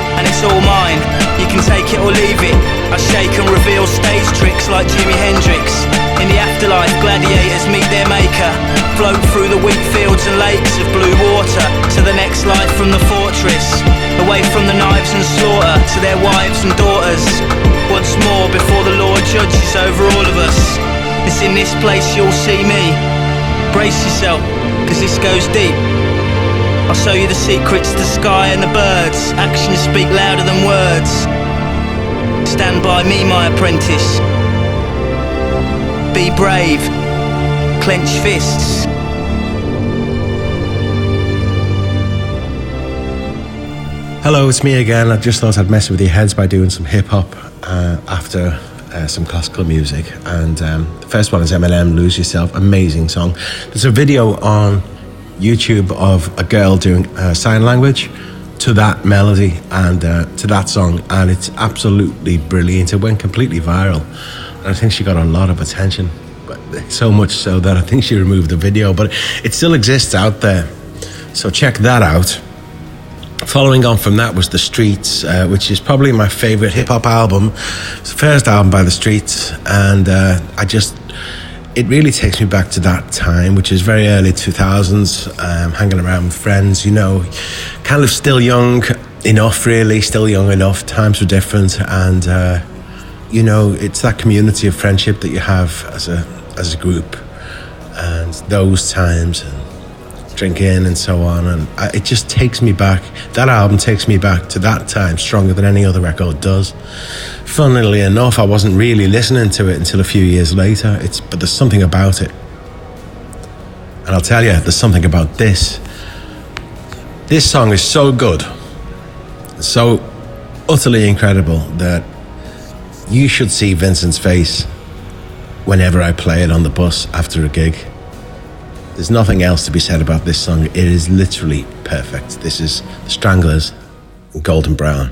[SPEAKER 10] and it's all mine. You can take it or leave it. I shake and reveal stage tricks like Jimi Hendrix. In the afterlife, gladiators meet their maker. Float through the wheat fields and lakes of blue water to the next life from the fortress. Away from the knives and slaughter to their wives and daughters. Once more before the Lord judges over all of us. It's in this place you'll see me. Brace yourself, cause this goes deep. I'll show you the secrets, the sky and the birds. Actions speak louder than words. Stand by me, my apprentice. Be brave. Clench fists.
[SPEAKER 4] Hello, it's me again. I just thought I'd mess with your heads by doing some hip hop uh, after uh, some classical music. And um, the first one is Eminem, Lose Yourself. Amazing song. There's a video on YouTube of a girl doing uh, sign language to that melody and uh, to that song, and it's absolutely brilliant. It went completely viral, and I think she got a lot of attention, but so much so that I think she removed the video, but it still exists out there. So check that out. Following on from that was The Streets, uh, which is probably my favorite hip hop album. It's the first album by The Streets, and uh, I just it really takes me back to that time, which is very early 2000s, um, hanging around with friends, you know, kind of still young enough, really, still young enough. Times were different, and, uh, you know, it's that community of friendship that you have as a, as a group, and those times, and drinking and so on. And I, it just takes me back, that album takes me back to that time stronger than any other record does. Funnily enough, I wasn't really listening to it until a few years later. It's but there's something about it, and I'll tell you, there's something about this. This song is so good, so utterly incredible that you should see Vincent's face whenever I play it on the bus after a gig. There's nothing else to be said about this song. It is literally perfect. This is The Stranglers, Golden Brown.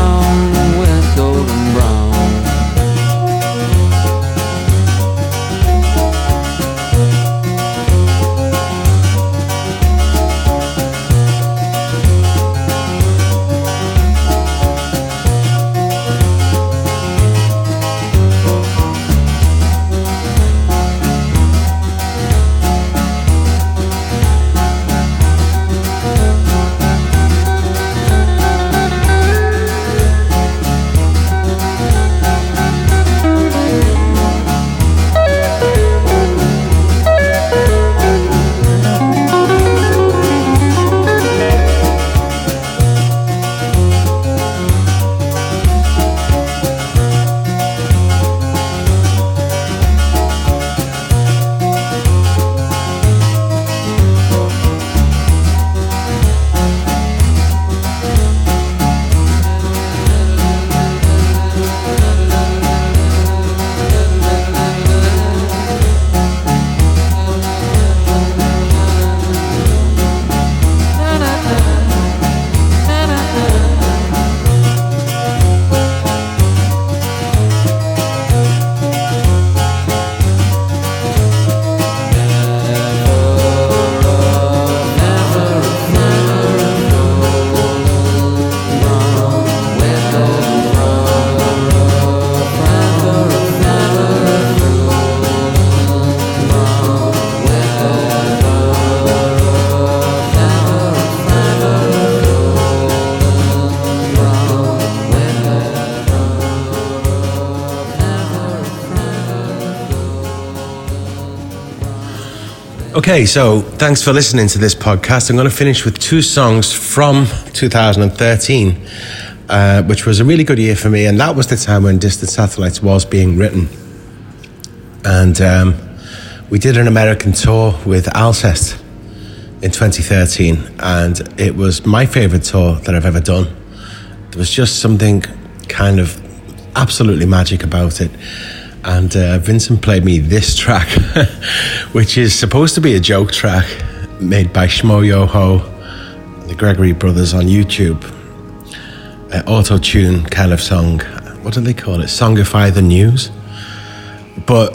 [SPEAKER 4] Okay, so thanks for listening to this podcast. I'm going to finish with two songs from 2013, uh, which was a really good year for me, and that was the time when Distant Satellites was being written. And um, we did an American tour with Alcest in 2013, and it was my favorite tour that I've ever done. There was just something kind of absolutely magic about it. And uh, Vincent played me this track, which is supposed to be a joke track made by Schmoyoho, the Gregory brothers on YouTube. Uh, Auto tune kind of song. What do they call it? Songify the news. But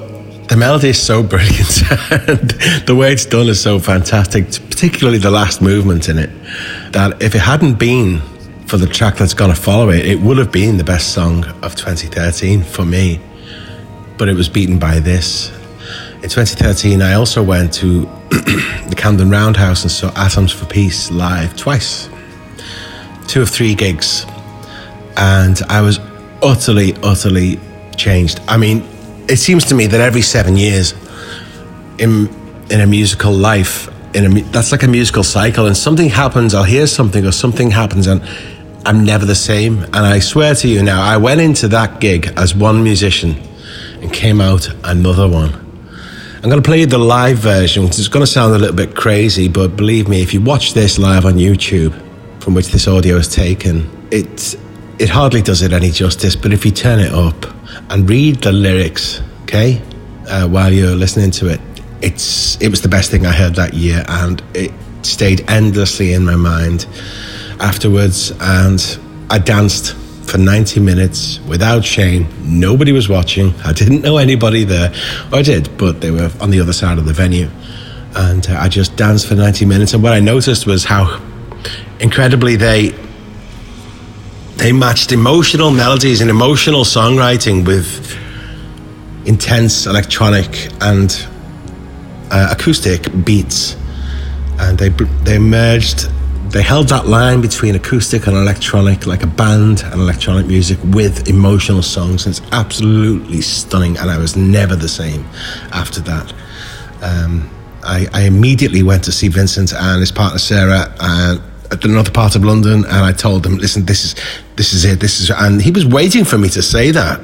[SPEAKER 4] the melody is so brilliant, and the way it's done is so fantastic, particularly the last movement in it. That if it hadn't been for the track that's going to follow it, it would have been the best song of 2013 for me but it was beaten by this. In 2013, I also went to the Camden Roundhouse and saw Atoms for Peace live twice, two of three gigs, and I was utterly, utterly changed. I mean, it seems to me that every seven years in in a musical life, in a that's like a musical cycle, and something happens. I'll hear something, or something happens, and I'm never the same. And I swear to you now, I went into that gig as one musician and came out another one. I'm going to play you the live version, which is going to sound a little bit crazy, but believe me, if you watch this live on YouTube, from which this audio is taken, it it hardly does it any justice. But if you turn it up and read the lyrics, okay, uh, while you're listening to it, it's it was the best thing I heard that year, and it stayed endlessly in my mind afterwards, and I danced for 90 minutes without shame. Nobody was watching. I didn't know anybody there. I did, but they were on the other side of the venue. And uh, I just danced for 90 minutes. And what I noticed was how incredibly they they matched emotional melodies and emotional songwriting with intense electronic and uh, acoustic beats. And they they merged they held that line between acoustic and electronic, like a band and electronic music with emotional songs. And it's absolutely stunning. And I was never the same after that. Um, I, I immediately went to see Vincent and his partner Sarah uh, at another part of London, and I told them, "Listen, this is this is it. This is." And he was waiting for me to say that.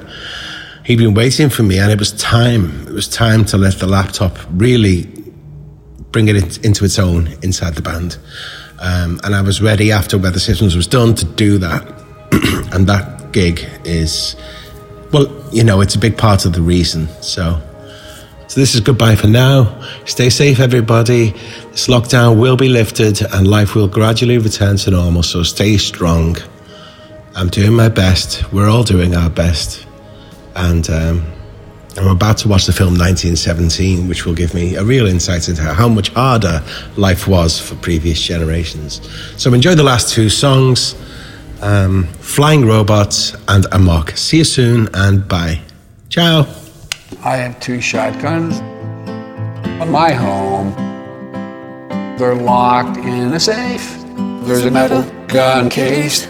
[SPEAKER 4] He'd been waiting for me, and it was time. It was time to let the laptop really bring it in- into its own inside the band. Um, and I was ready after Weather Systems was done to do that. and that gig is, well, you know, it's a big part of the reason. So So this is goodbye for now. Stay safe, everybody. This lockdown will be lifted and life will gradually return to normal. So stay strong. I'm doing my best. We're all doing our best. And um, I'm about to watch the film 1917, which will give me a real insight into how much harder life was for previous generations. So enjoy the last two songs um, Flying Robots and Amok. See you soon and bye. Ciao.
[SPEAKER 11] I have two shotguns on my home. They're locked in a safe. There's a metal gun case.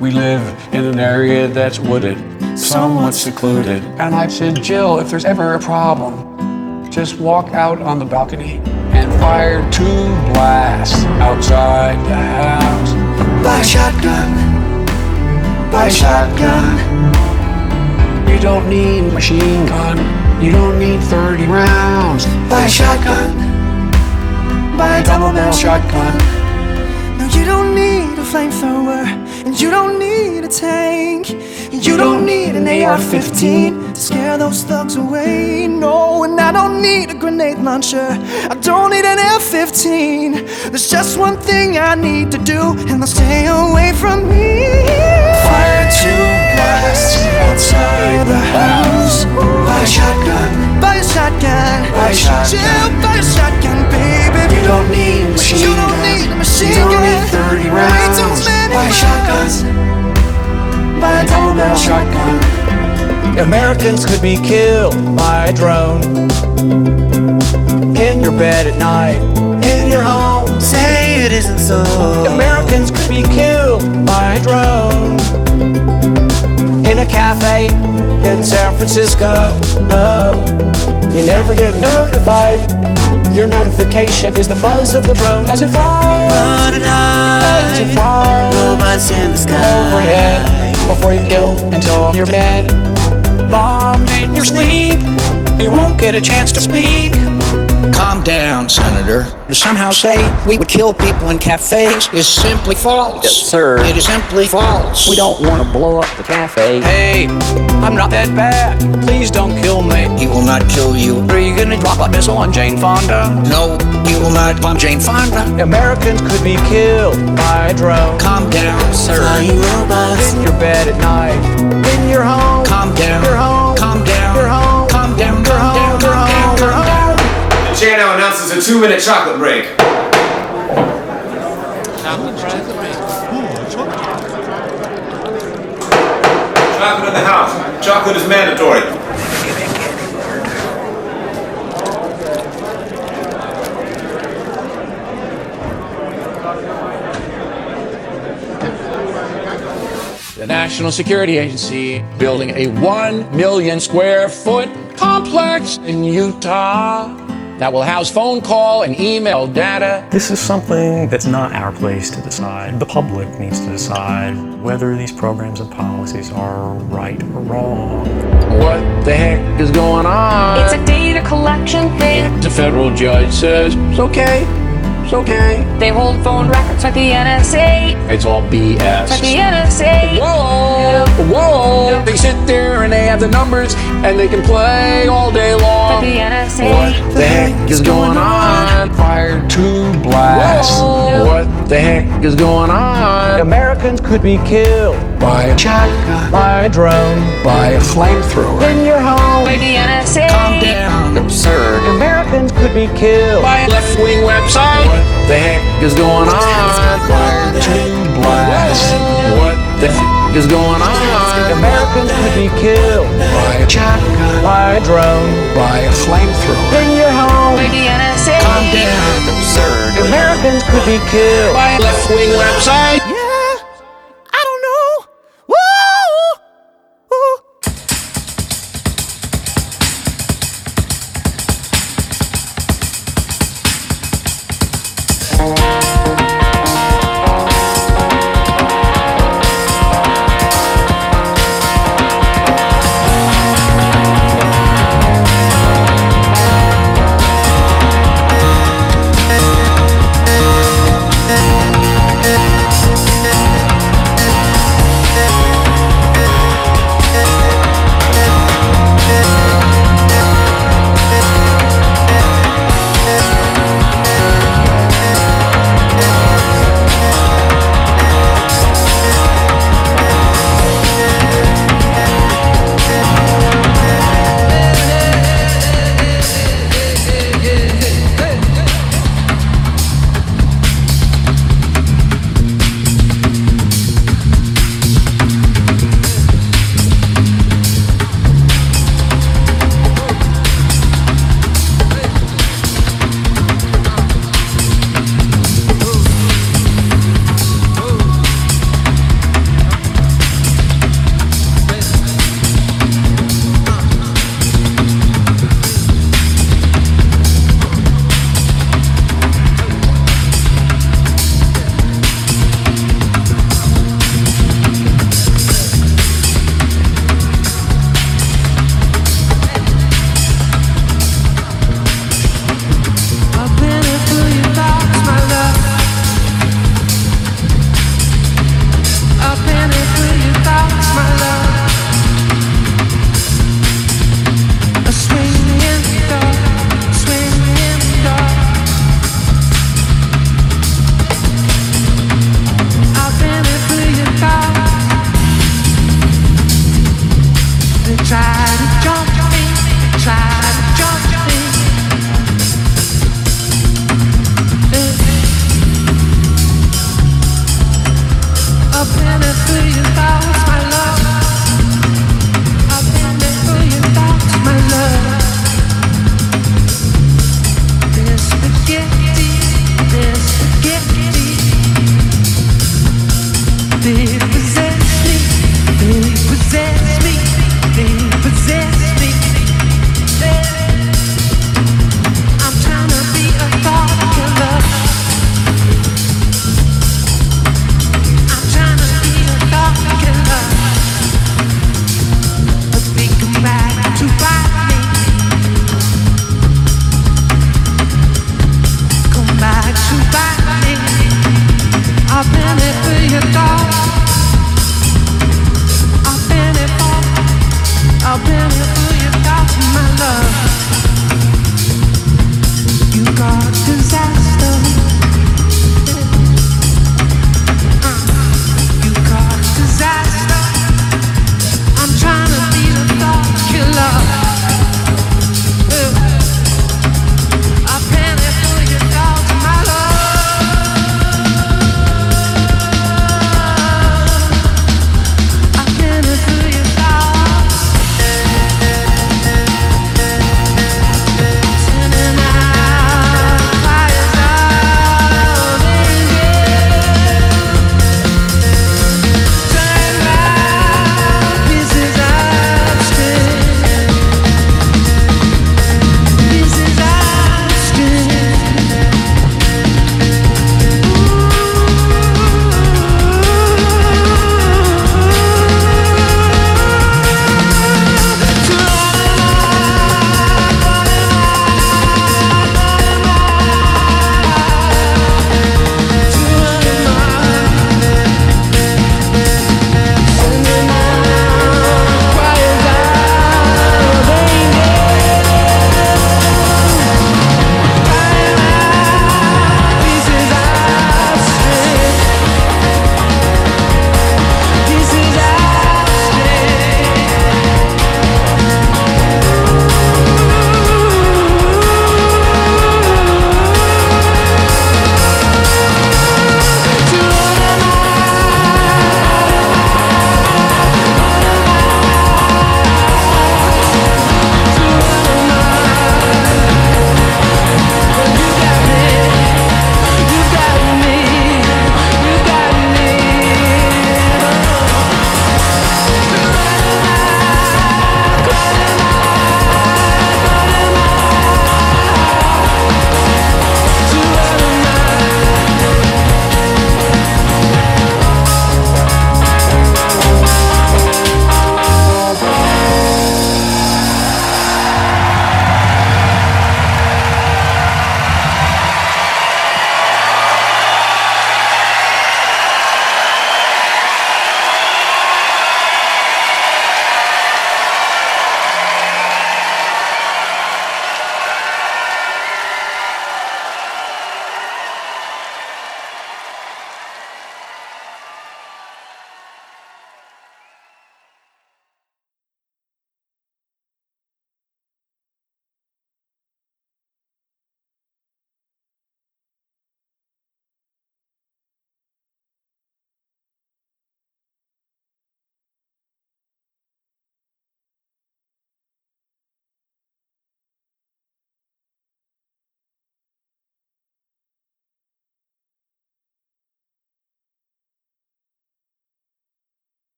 [SPEAKER 11] We live in an area that's wooded, somewhat secluded. And I said, Jill, if there's ever a problem, just walk out on the balcony and fire two blasts outside the house.
[SPEAKER 5] Buy a shotgun. Buy a shotgun.
[SPEAKER 11] You don't need machine gun. You don't need 30 rounds.
[SPEAKER 5] Buy a shotgun. Buy a double barrel
[SPEAKER 11] shotgun.
[SPEAKER 5] No, you don't need a flamethrower, and you don't need a tank. You don't need an AR-15 to scare those thugs away. No, and I don't need a grenade launcher. I don't need an F-15. There's just one thing I need to do, and they'll stay away from me. Fire two blasts outside the house. Buy a shotgun. Buy a shotgun. Buy a shotgun. Buy a shotgun, baby.
[SPEAKER 11] You don't need a machine
[SPEAKER 5] You don't
[SPEAKER 11] gun.
[SPEAKER 5] need a machine
[SPEAKER 11] You don't
[SPEAKER 5] gun.
[SPEAKER 11] need 30
[SPEAKER 5] Way
[SPEAKER 11] rounds.
[SPEAKER 5] too many
[SPEAKER 11] Buy shotguns.
[SPEAKER 5] Buy a double barrel shotgun.
[SPEAKER 12] Americans could be killed by a drone. In your bed at night, in your home. Say it isn't so. Americans could be killed by a drone. In a cafe in San Francisco. Oh, you never get notified. Your notification is the buzz of the drone as it flies. As it flies. Robots in the sky. Overhead before you kill until you're dead. Bombed in your sleep. You won't get a chance to speak. Calm down, Senator. To somehow say we would kill people in cafes is simply false. Yes, sir. It is simply false. We don't want to blow up the cafe. Hey, I'm not that bad. Please don't kill me. He will not kill you. Are you gonna drop a missile on Jane Fonda? No, he will not bomb Jane Fonda. Americans could be killed by a drone. Calm down, sir. Flying robots. In your bed at night. In your home. Calm down. Your home. Calm down. Your home.
[SPEAKER 13] Now announces a two minute chocolate break. Chocolate in the house. Chocolate is mandatory.
[SPEAKER 11] The National Security Agency building a 1 million square foot complex in Utah that will house phone call and email data.
[SPEAKER 14] This is something that's not our place to decide. The public needs to decide whether these programs and policies are right or wrong.
[SPEAKER 11] What the heck is going on?
[SPEAKER 15] It's a data collection thing.
[SPEAKER 11] The federal judge says it's okay, it's okay.
[SPEAKER 15] They hold phone records like the NSA.
[SPEAKER 11] It's all BS.
[SPEAKER 15] Like the NSA.
[SPEAKER 11] Whoa, whoa! They sit there and they have the numbers and they can play all day long.
[SPEAKER 15] Like the NSA.
[SPEAKER 11] What the heck is going on? Fire two blasts.
[SPEAKER 15] Whoa.
[SPEAKER 11] What the heck is going on?
[SPEAKER 12] Americans could be killed
[SPEAKER 11] By a shotgun,
[SPEAKER 12] by a drone
[SPEAKER 11] by a flamethrower.
[SPEAKER 12] in your home.
[SPEAKER 15] Like the NSA.
[SPEAKER 11] Calm down, absurd.
[SPEAKER 12] Americans could be killed
[SPEAKER 11] By a left-wing website. What the heck is going on? Fire two blasts. What the heck is going on?
[SPEAKER 12] Americans could be killed
[SPEAKER 11] By a shotgun,
[SPEAKER 12] by a drone
[SPEAKER 11] by a flamethrower.
[SPEAKER 12] in your home.
[SPEAKER 15] Like the NSA.
[SPEAKER 11] Calm down, absurd.
[SPEAKER 12] Americans could be killed
[SPEAKER 11] By a left-wing website.
[SPEAKER 5] Yeah,